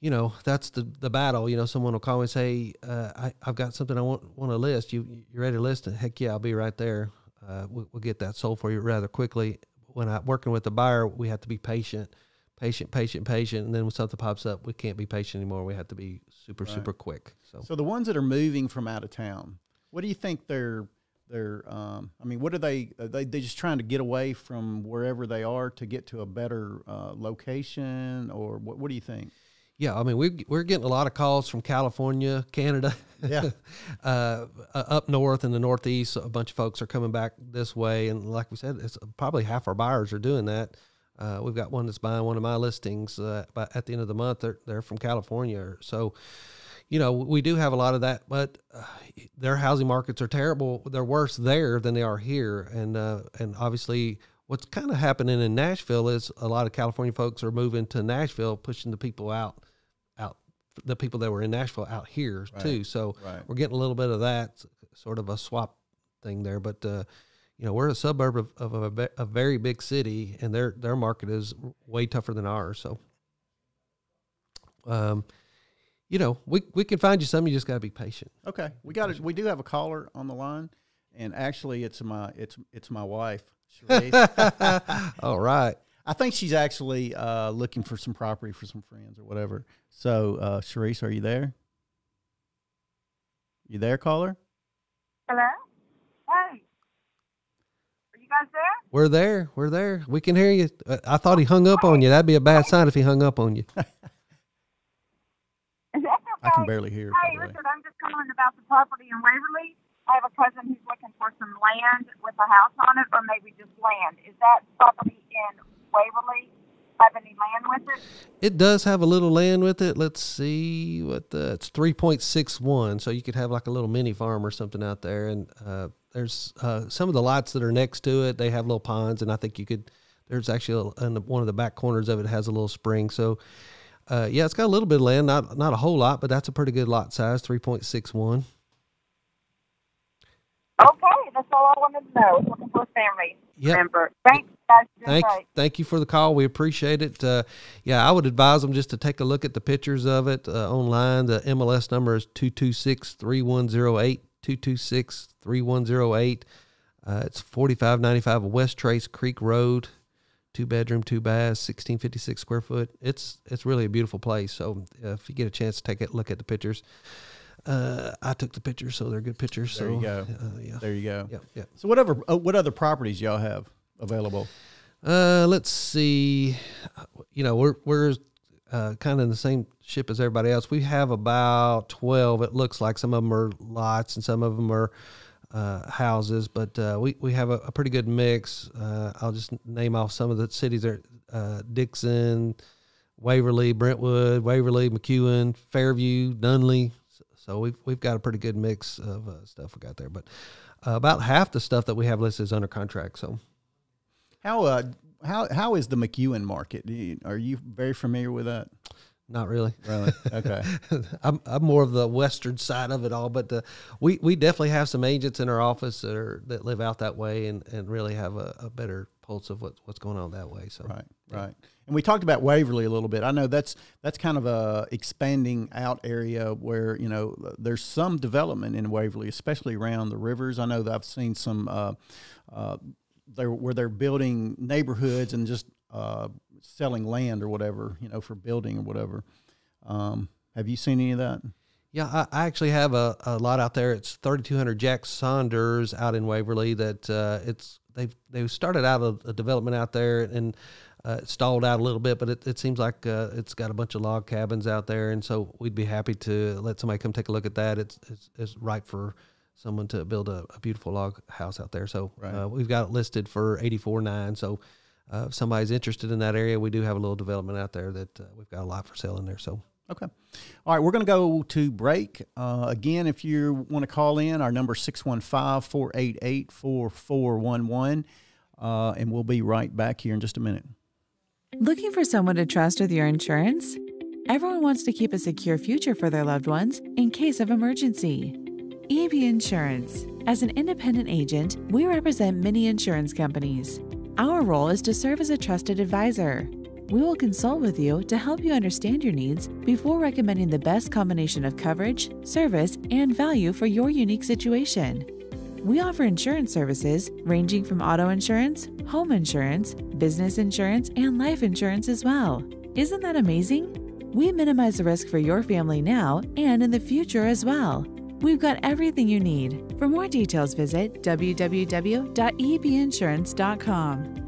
you know that's the the battle. You know, someone will call me and say, uh, I, "I've got something I want want to list. You you ready to list it? Heck yeah, I'll be right there. Uh, we'll, we'll get that sold for you rather quickly. When I working with the buyer, we have to be patient, patient, patient, patient, and then when something pops up, we can't be patient anymore. We have to be super super quick. So So the ones that are moving from out of town, what do you think they're they're? Um, I mean, what are they? Are they they just trying to get away from wherever they are to get to a better uh, location, or what? What do you think? Yeah, I mean we we're getting a lot of calls from California, Canada, Yeah. [LAUGHS] uh, uh, up north in the Northeast. A bunch of folks are coming back this way, and like we said, it's probably half our buyers are doing that. Uh, we've got one that's buying one of my listings uh, by, at the end of the month. They're they're from California, so you know we do have a lot of that. But uh, their housing markets are terrible. They're worse there than they are here, and uh, and obviously. What's kind of happening in Nashville is a lot of California folks are moving to Nashville, pushing the people out out the people that were in Nashville out here too. So right. we're getting a little bit of that sort of a swap thing there. But uh, you know, we're a suburb of, of a, a very big city, and their their market is way tougher than ours. So, um, you know, we we can find you some. You just got to be patient. Okay, we got it. We do have a caller on the line, and actually, it's my it's it's my wife. Sharice. [LAUGHS] All right. I think she's actually uh, looking for some property for some friends or whatever. So, uh, Sharice, are you there? You there, caller? Hello? Hey. Are you guys there? We're there. We're there. We can hear you. Uh, I thought he hung up on you. That'd be a bad sign if he hung up on you. [LAUGHS] Is that okay? I can barely hear. by Hey, the way. Richard, I'm just calling about the property in Waverly. I have a cousin who's looking for some land with a house on it, or maybe just land. Is that property in Waverly? Have any land with it? It does have a little land with it. Let's see what the it's three point six one. So you could have like a little mini farm or something out there. And uh, there's uh, some of the lots that are next to it. They have little ponds, and I think you could. There's actually a, the, one of the back corners of it has a little spring. So uh, yeah, it's got a little bit of land, not not a whole lot, but that's a pretty good lot size, three point six one. That's all I wanted to know. Looking for a family Yep. member. Thanks. Thank, thank you for the call. We appreciate it. Uh, yeah, I would advise them just to take a look at the pictures of it uh, online. The MLS number is 226 3108. 226 3108. Uh, It's 4595 West Trace Creek Road, two bedroom, two baths, 1656 square foot. It's it's really a beautiful place. So uh, if you get a chance to take a look at the pictures, uh, I took the pictures, so they're good pictures. There so, you go. Uh, yeah. There you go. Yeah, yeah. So, whatever. Uh, what other properties y'all have available? Uh, let's see. You know, we're we're uh, kind of in the same ship as everybody else. We have about twelve. It looks like some of them are lots and some of them are uh, houses, but uh, we we have a, a pretty good mix. Uh, I'll just name off some of the cities: there, uh, Dickson, Waverly, Brentwood, Waverly, McEwen, Fairview, Dunley. So we've we've got a pretty good mix of uh, stuff we got there. But uh, about half the stuff that we have listed is under contract. So. How uh how how is the McEwen market? You, are you very familiar with that? Not really. Really? Okay. [LAUGHS] I'm, I'm more of the western side of it all, but uh, we we definitely have some agents in our office that are that live out that way and, and really have a, a better pulse of what, what's going on that way. So Right, right. And we talked about Waverly a little bit. I know that's that's kind of a expanding out area where you know there's some development in Waverly, especially around the rivers. I know that I've seen some uh, uh, there where they're building neighborhoods and just uh, selling land or whatever, you know, for building or whatever. Um, have you seen any of that? Yeah, I, I actually have a, a lot out there. It's 3200 Jack Saunders out in Waverly. That uh, it's they've they've started out a, a development out there and uh, stalled out a little bit, but it, it seems like uh, it's got a bunch of log cabins out there, and so we'd be happy to let somebody come take a look at that. It's it's, it's right for someone to build a, a beautiful log house out there. So Right. uh, we've got it listed for eighty four nine. So. Uh, if somebody's interested in that area, we do have a little development out there that uh, we've got a lot for sale in there. So Okay. All right, we're going to go to break. Uh, again, if you want to call in, our number is 615 488 4411. Uh, And we'll be right back here in just a minute. Looking for someone to trust with your insurance? Everyone wants to keep a secure future for their loved ones in case of emergency. Eby Insurance. As an independent agent, we represent many insurance companies. Our role is to serve as a trusted advisor. We will consult with you to help you understand your needs before recommending the best combination of coverage, service, and value for your unique situation. We offer insurance services ranging from auto insurance, home insurance, business insurance, and life insurance as well. Isn't that amazing? We minimize the risk for your family now and in the future as well. We've got everything you need. For more details, visit www.ebyinsurance.com.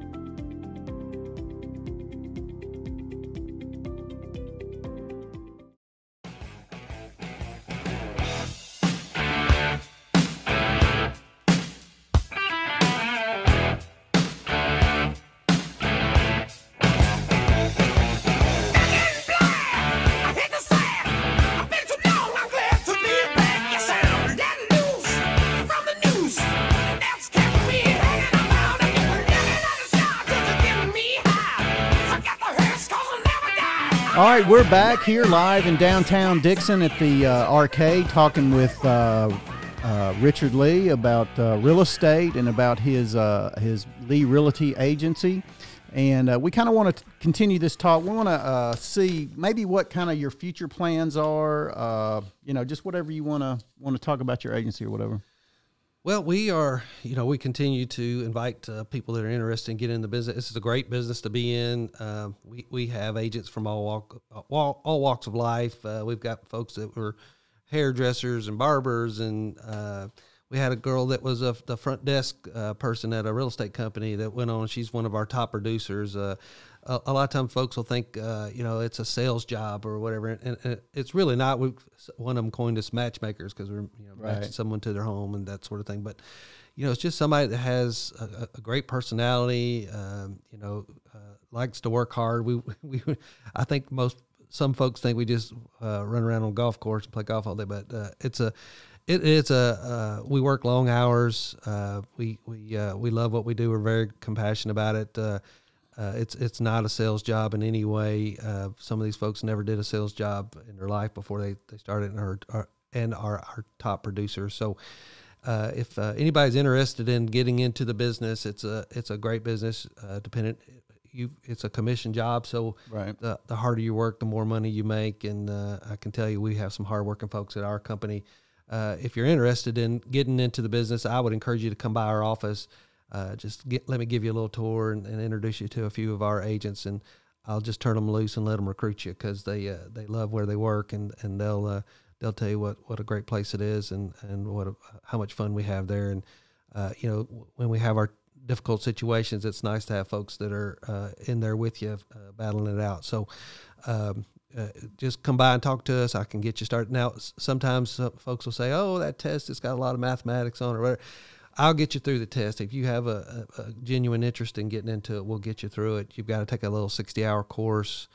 back here live in downtown Dickson at the uh, arcade talking with uh, uh, Richard Lee about uh, real estate and about his uh, his Lee Realty Agency. And uh, we kind of want to continue this talk. We want to see maybe what kind of your future plans are. You know, just whatever you want to want to talk about your agency or whatever. Well, we are, you know, we continue to invite uh, people that are interested in getting in the business. This is a great business to be in. Um, we, we have agents from all walk, all, all walks of life. Uh, we've got folks that were hairdressers and barbers, and uh, we had a girl that was a, the front desk uh, person at a real estate company that went on. She's one of our top producers. Uh, a, a lot of times, folks will think, uh, you know, it's a sales job or whatever, and, and it's really not. We one of them coined us matchmakers because we're you know matching someone to their home and that sort of thing. But you know, it's just somebody that has a, a great personality. Um, you know, uh, likes to work hard. We [LAUGHS] we I think most some folks think we just uh, run around on a golf course and play golf all day, but uh, it's a it, it's a uh, we work long hours. Uh, we we uh, we love what we do. We're very compassionate about it. Uh, it's it's not a sales job in any way. Uh, some of these folks never did a sales job in their life before they, they started and are, are and are our top producers. So uh, if uh, anybody's interested in getting into the business, it's a it's a great business. Uh, dependent, you it's a commission job, so Right. the the harder you work, the more money you make. And uh, I can tell you, we have some hardworking folks at our company. Uh, if you're interested in getting into the business, I would encourage you to come by our office. Uh, just get, let me give you a little tour and, and introduce you to a few of our agents, and I'll just turn them loose and let them recruit you because they uh, they love where they work and and they'll uh, they'll tell you what, what a great place it is and and what a, how much fun we have there. And uh, you know when we have our difficult situations, it's nice to have folks that are uh, in there with you, uh, battling it out. So. Um, uh, just come by and talk to us. I can get you started. Now, sometimes some folks will say, "Oh, that test has got a lot of mathematics on it." I'll get you through the test. If you have a, a, a genuine interest in getting into it, we'll get you through it. You've got to take a little sixty-hour course,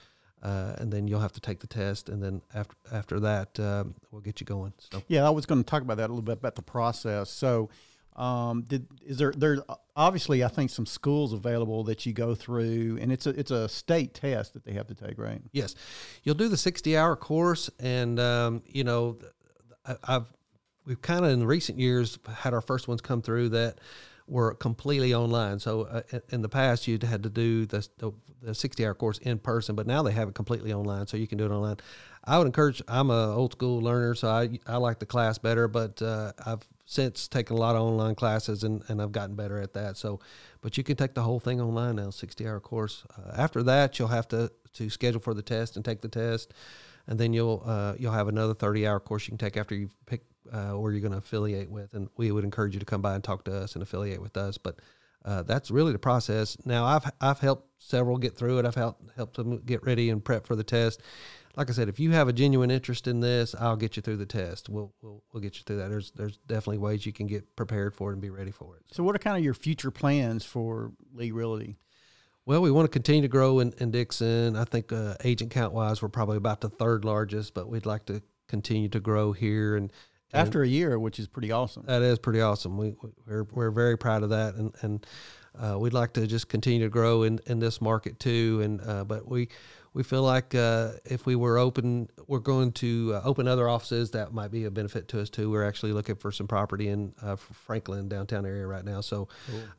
uh, and then you'll have to take the test, and then after after that, um, we'll get you going. So. Yeah, I was going to talk about that a little bit about the process. So, um, did is there there obviously I think some schools available that you go through, and it's a it's a state test that they have to take, right? Yes, you'll do the sixty-hour course, and um, you know, I, I've we've kind of in recent years had our first ones come through that were completely online. So uh, in- the past, you'd had to do the the, the sixty-hour course in person, but now they have it completely online, so you can do it online. I would encourage. I'm a old school learner, so I I like the class better, but uh, I've since taken a lot of online classes and, and I've gotten better at that. So, but you can take the whole thing online now, 60 hour course. Uh, after that, you'll have to, to schedule for the test and take the test. And then you'll, uh, you'll have another 30 hour course you can take after you pick, uh, where you're going to affiliate with. And we would encourage you to come by and talk to us and affiliate with us. But, uh, that's really the process. Now I've, I've helped several get through it. I've helped, helped them get ready and prep for the test like I said, if you have a genuine interest in this, I'll get you through the test. We'll we'll, we'll get you through that. There's there's definitely ways you can get prepared for it and be ready for it. So, what are kind of your future plans for Lee Realty? Well, we want to continue to grow in, in Dickson. I think uh, agent count wise, we're probably about the third largest, but we'd like to continue to grow here. And, and After a year, which is pretty awesome. that is pretty awesome. We we're we're very proud of that, and and uh, we'd like to just continue to grow in, in this market too. And uh, but we we feel like uh, if we were open, we're going to uh, open other offices. That might be a benefit to us too. We're actually looking for some property in uh, Franklin downtown area right now. So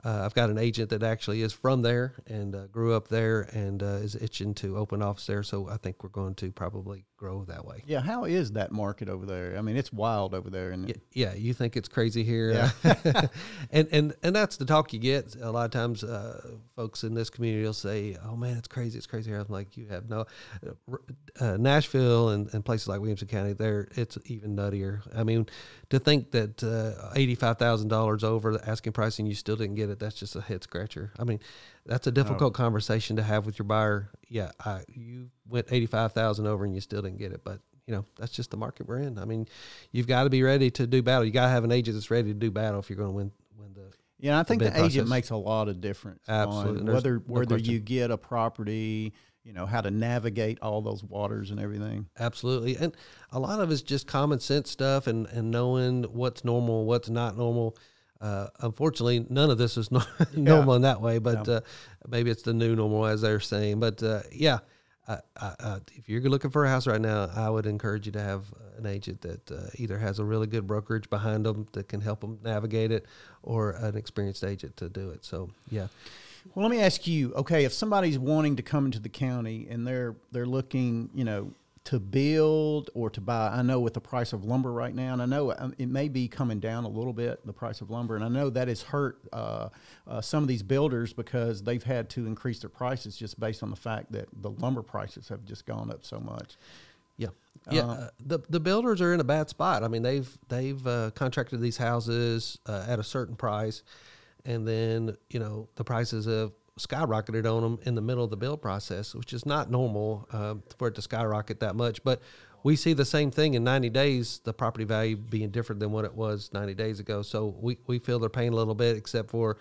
uh, I've got an agent that actually is from there and uh, grew up there and uh, is itching to open office there. So I think we're going to probably grow that way. Yeah, how is that market over there? I mean, it's wild over there, and Y- Yeah, you think it's crazy here, uh, [LAUGHS] and and and that's the talk you get. A lot of times, uh, folks in this community will say, "Oh man, it's crazy, it's crazy here." I'm like, you have no. Uh, Nashville and, and places like Williamson County, there it's even nuttier. I mean, to think that uh, eighty five thousand dollars over the asking price and you still didn't get it, that's just a head scratcher. I mean, that's a difficult conversation to have with your buyer. Yeah, I, you went eighty five thousand over and you still didn't get it, but you know that's just the market we're in. I mean, you've got to be ready to do battle. You got to have an agent that's ready to do battle if you're going to win win the. Yeah, I think the the, agent makes a lot of difference. Absolutely, on there's whether no whether you get a property, you know, how to navigate all those waters and everything. Absolutely, and a lot of it's just common sense stuff and and knowing what's normal, what's not normal. Uh, unfortunately, none of this is [LAUGHS] no- normal in that way, but uh, maybe it's the new normal, as they're saying. But uh, yeah, I, I, if you're looking for a house right now, I would encourage you to have an agent that uh, either has a really good brokerage behind them that can help them navigate it, or an experienced agent to do it. So yeah, Well, let me ask you. Okay, if somebody's wanting to come into the county and they're they're looking, you know, to build or to buy, I know with the price of lumber right now, and I know um, it may be coming down a little bit, the price of lumber, and I know that has hurt uh, uh, some of these builders because they've had to increase their prices just based on the fact that the lumber prices have just gone up so much. Yeah, yeah. Uh, Uh, the the builders are in a bad spot. I mean, they've they've uh, contracted these houses uh, at a certain price, and then you know the prices have skyrocketed on them in the middle of the build process, which is not normal uh, for it to skyrocket that much. But we see the same thing in 90 days, the property value being different than what it was 90 days ago. So we, we feel they're paying a little bit, except for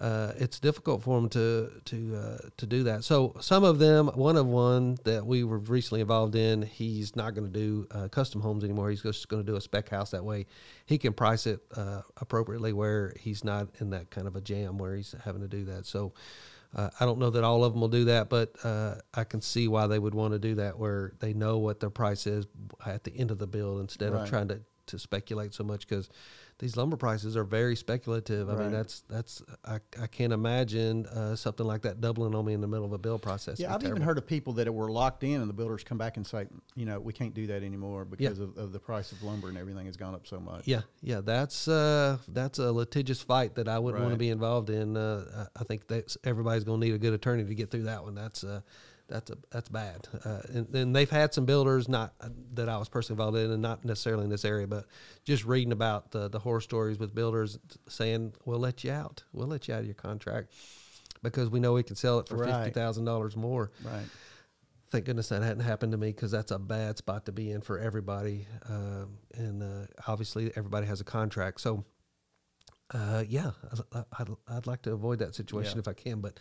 uh, it's difficult for them to to uh, to do that. So some of them, one of one that we were recently involved in, he's not going to do uh, custom homes anymore. He's just going to do a spec house. That way, he can price it uh, appropriately where he's not in that kind of a jam where he's having to do that. So. Uh, I don't know that all of them will do that, but uh, I can see why they would want to do that, where they know what their price is at the end of the build instead Right. of trying to, to speculate so much. Because these lumber prices are very speculative. I Right. mean, that's that's I, I can't imagine uh, something like that doubling on me in the middle of a build process. Yeah, I've even heard of people that were locked in, and the builders come back and say, you know, we can't do that anymore because of, of the price of lumber and everything has gone up so much. Yeah, yeah, that's uh, that's a litigious fight that I wouldn't want to be involved in. Uh, I I think that everybody's going to need a good attorney to get through that one. That's uh, that's a that's bad. Uh, and, and they've had some builders not uh, that I was personally involved in, and not necessarily in this area, but just reading about the the horror stories with builders saying, "We'll let you out. We'll let you out of your contract." Because we know we can sell it for Right. fifty thousand dollars more. Right. Thank goodness that hadn't happened to me because that's a bad spot to be in for everybody. Um, and uh, obviously, everybody has a contract. So, uh, yeah, I- I- I'd, I'd like to avoid that situation Yeah. if I can. But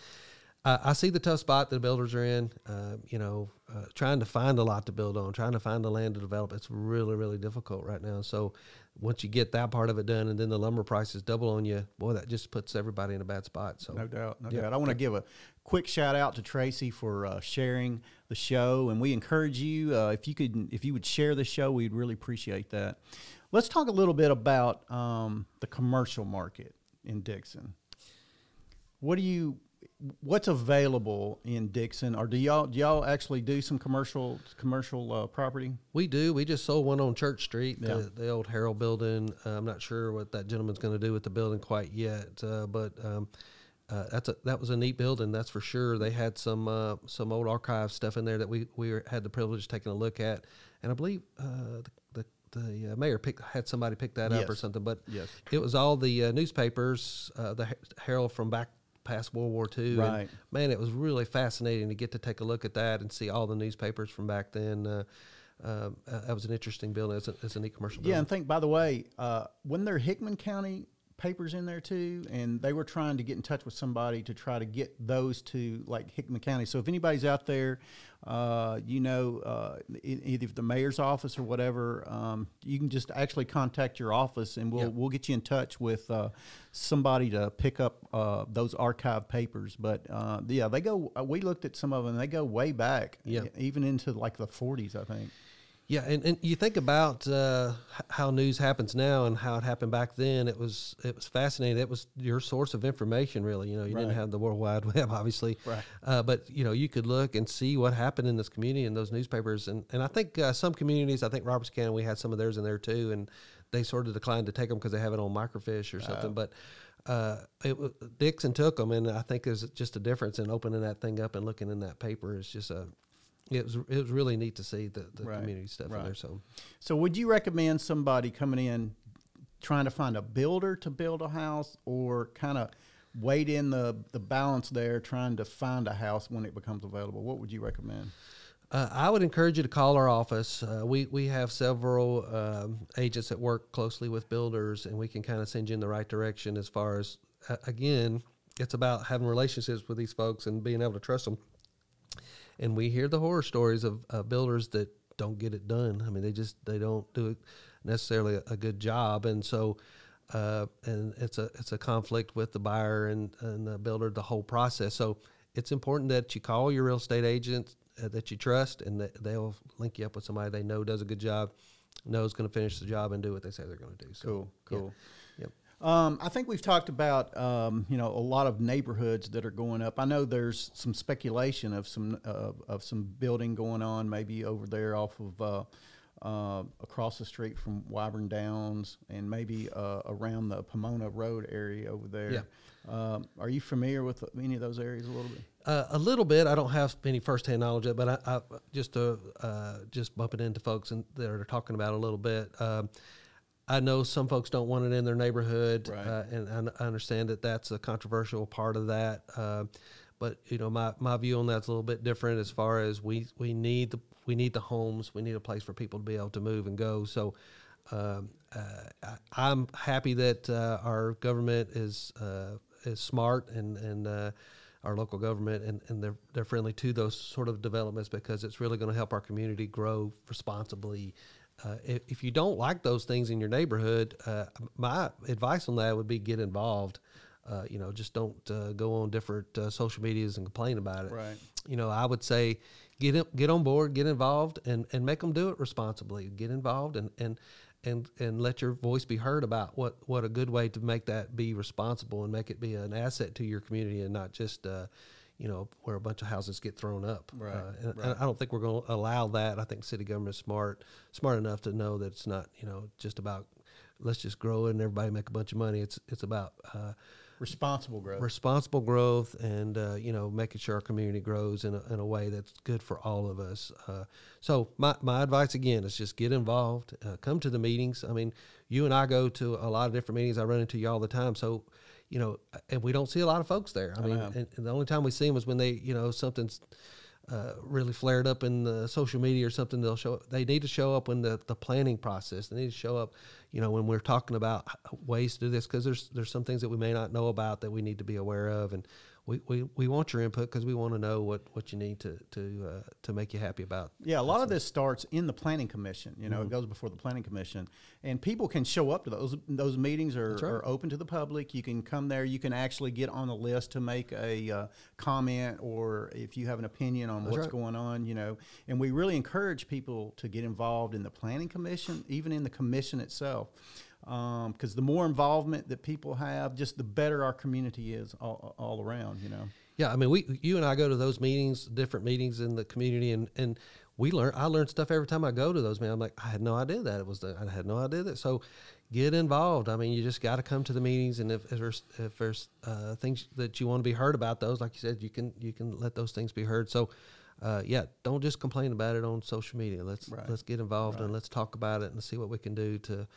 I see the tough spot that the builders are in. Uh, you know, uh, trying to find a lot to build on, trying to find the land to develop. It's really, really difficult right now. So, once you get that part of it done, and then the lumber prices double on you, boy, that just puts everybody in a bad spot. So, No doubt, no Yeah. doubt. I want to give a quick shout out to Tracy for uh, sharing the show, and we encourage you uh, if you could, if you would share the show, we'd really appreciate that. Let's talk a little bit about um, the commercial market in Dickson. What do you, what's available in Dickson, or do y'all do y'all actually do some commercial commercial uh, property? We do. We just sold one on Church Street, Yeah. the, the old Herald building. Uh, I'm not sure what that gentleman's going to do with the building quite yet, uh, but um, uh, that's a, that was a neat building, that's for sure. They had some uh, some old archive stuff in there that we we had the privilege of taking a look at, and I believe uh, the the, the uh, mayor picked, had somebody pick that up or something. But Yes. it was all the uh, newspapers, uh, the Herald from back past World War II. and, Right. man, it was really fascinating to get to take a look at that and see all the newspapers from back then. Uh, um, uh, that was an interesting building. It's a, it's a neat commercial building. Yeah, and think by the way, uh, when they're Hickman County papers in there too, and they were trying to get in touch with somebody to try to get those to like Hickman County. So if anybody's out there, uh, you know, uh, either the mayor's office or whatever, um, you can just actually contact your office, and we'll we'll get you in touch with uh, somebody to pick up uh, those archive papers. But uh, yeah, they go. We looked at some of them; they go way back, Yep. even into like the 40s, I think. Yeah, and, and you think about uh, how news happens now and how it happened back then. It was it was fascinating. It was your source of information, really. You know, you Right. didn't have the World Wide [LAUGHS] Web, obviously, Right. uh, but you know, you could look and see what happened in this community in those newspapers. And and I think uh, some communities, I think Roberts County, we had some of theirs in there too, and they sort of declined to take them because they have it on microfiche or something. But uh, it, Dickson took them, and I think there's just a difference in opening that thing up and looking in that paper. It's just a it was it was really neat to see the, the Right, community stuff right. in there. So So, would you recommend somebody coming in trying to find a builder to build a house, or kind of wait in the the balance there, trying to find a house when it becomes available? What would you recommend? Uh, I would encourage you to call our office. Uh, we we have several um, agents that work closely with builders, and we can kind of send you in the right direction. As far as uh, again, it's about having relationships with these folks and being able to trust them. And we hear the horror stories of uh, builders that don't get it done. I mean, they just they don't do it necessarily a, a good job, and so. Uh, and it's a it's a conflict with the buyer and, and the builder the whole process. So it's important that you call your real estate agent uh, that you trust, and that they'll link you up with somebody they know does a good job, knows going to finish the job and do what they say they're going to do. So, Cool, yeah. cool. Yep. Um, I think we've talked about um, you know a lot of neighborhoods that are going up. I know there's some speculation of some uh, of some building going on, maybe over there off of uh, uh, across the street from Wyburn Downs, and maybe uh, around the Pomona Road area over there. Yeah. Um, are you familiar with any of those areas a little bit? Uh, a little bit. I don't have any firsthand knowledge of it, but I, I just uh, uh, just bumping into folks and that are talking about it a little bit. I know some folks don't want it in their neighborhood, Right. uh, and I understand that that's a controversial part of that. Uh, but you know, my, my view on that's a little bit different as far as we we need the we need the homes, we need a place for people to be able to move and go. So. Um, uh, I, I'm happy that uh, our government is uh, is smart and and uh, our local government and, and they're they're friendly to those sort of developments because it's really going to help our community grow responsibly. Uh, if, if you don't like those things in your neighborhood, uh, my advice on that would be get involved. Uh, you know, just don't uh, go on different uh, social medias and complain about it. Right. You know, I would say get in, get on board, get involved, and, and make them do it responsibly. Get involved and and and and let your voice be heard about what what a good way to make that be responsible and make it be an asset to your community and not just uh, you know where a bunch of houses get thrown up. Right, Uh, and right. I don't think we're going to allow that. I think city government is smart smart enough to know that it's not you know just about let's just grow it and everybody make a bunch of money. It's it's about uh, Responsible growth. responsible growth and uh, you know making sure our community grows in a, in a way that's good for all of us uh, so my, my advice again is just get involved uh, come to the meetings i mean you and i go to a lot of different meetings i run into you all the time so you know and we don't see a lot of folks there i, mean and, and the only time we see them is when they you know something's uh, really flared up in the social media or something, they'll show. They need to show up when the, the planning process. They need to show up, you know, when we're talking about ways to do this because there's there's some things that we may not know about that we need to be aware of, and we, we, we want your input because we want to know what, what you need to to uh, to make you happy about. Yeah, a lot of this starts in the planning commission. You know, it goes before the planning commission, and people can show up to those. Those meetings are, right. are open to the public. You can come there. You can actually get on the list to make a uh, comment, or if you have an opinion on what's right. going on. You know, and we really encourage people to get involved in the planning commission, even in the commission itself. Because the more involvement that people have, just the better our community is all, all around. You know. Yeah, I mean, we, you and I go to those meetings, different meetings in the community, and and we learn. I learn stuff every time I go to those. meetings. I'm like, I had no idea that it was. The, I had no idea that. So, get involved. I mean, you just got to come to the meetings, and if, if there's if there's uh, things that you want to be heard about, those, like you said, you can you can let those things be heard. So. Uh, yeah, don't just complain about it on social media. Let's Right. let's get involved and let's talk about it and see what we can do to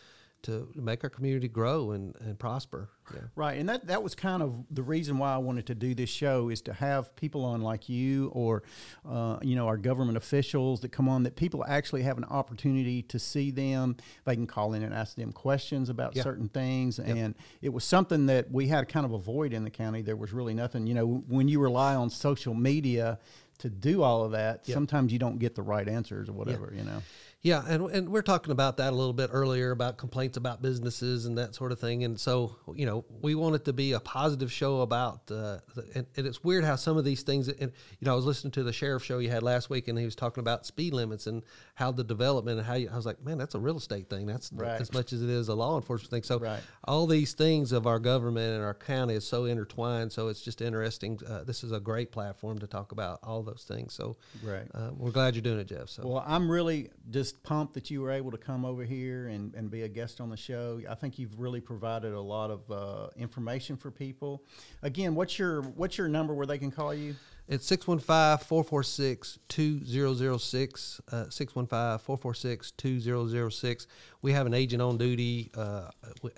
to make our community grow and, and prosper. Yeah. Right, and that that was kind of the reason why I wanted to do this show is to have people on like you or, uh, you know, our government officials that come on that people actually have an opportunity to see them. They can call in and ask them questions about Yeah. certain things, and it was something that we had kind of a void in the county. There was really nothing. You know, when you rely on social media to do all of that, Yep. sometimes you don't get the right answers or whatever. You know. Yeah, and and we're talking about that a little bit earlier about complaints about businesses and that sort of thing. And so, you know, we want it to be a positive show about. Uh, and, and it's weird how some of these things. And you know, I was listening to the sheriff show you had last week, and he was talking about speed limits and how the development and how you, I was like, man, that's a real estate thing. That's Right. as much as it is a law enforcement thing. So Right. all these things of our government and our county is so intertwined. So it's just interesting. Uh, this is a great platform to talk about all those things. So Right. uh, we're glad you're doing it, Jeff. So Well, I'm really just pumped that you were able to come over here and, and be a guest on the show. I think you've really provided a lot of uh, information for people. Again, what's your what's your number where they can call you? It's 615-446-2006, uh, 615-446-2006. We have an agent on duty uh,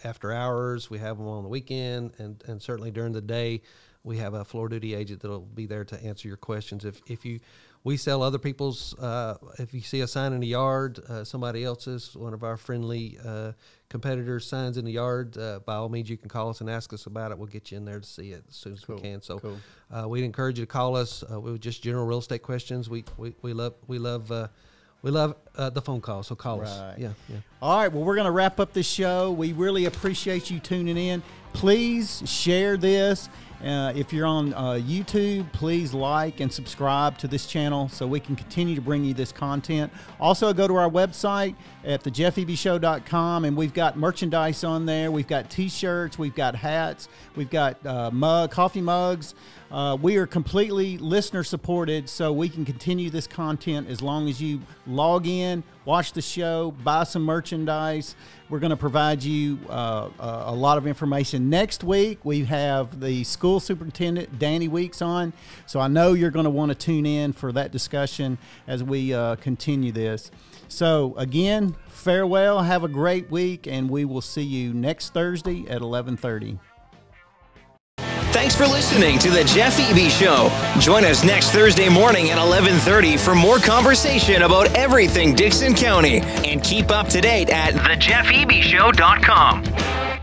after hours. We have them on the weekend, and, and certainly during the day, we have a floor duty agent that'll be there to answer your questions. If, if you, we sell other people's, uh, if you see a sign in the yard, uh, somebody else's, one of our friendly uh, competitors' signs in the yard, uh, by all means, you can call us and ask us about it. We'll get you in there to see it as soon as we can. So cool. uh, we'd encourage you to call us uh, with just general real estate questions. We we, we love we love uh, we love uh, the phone call. So call us. Yeah, yeah. All right, well, we're going to wrap up this show. We really appreciate you tuning in. Please share this. Uh, if you're on uh, YouTube, please like and subscribe to this channel so we can continue to bring you this content. Also, go to our website at thejeffebyshow.com and we've got merchandise on there. We've got t-shirts, we've got hats, we've got uh, mug, coffee mugs. Uh, we are completely listener supported, so we can continue this content as long as you log in, watch the show, buy some merchandise. We're going to provide you uh, a a lot of information. Next week, we have the school superintendent, Danny Weeks, on. So I know you're going to want to tune in for that discussion as we uh, continue this. So, again, farewell. Have a great week, and we will see you next Thursday at 1130. Thanks for listening to the Jeff Eby Show. Join us next Thursday morning at 11:30 for more conversation about everything Dickson County, and keep up to date at thejeffebyshow.com.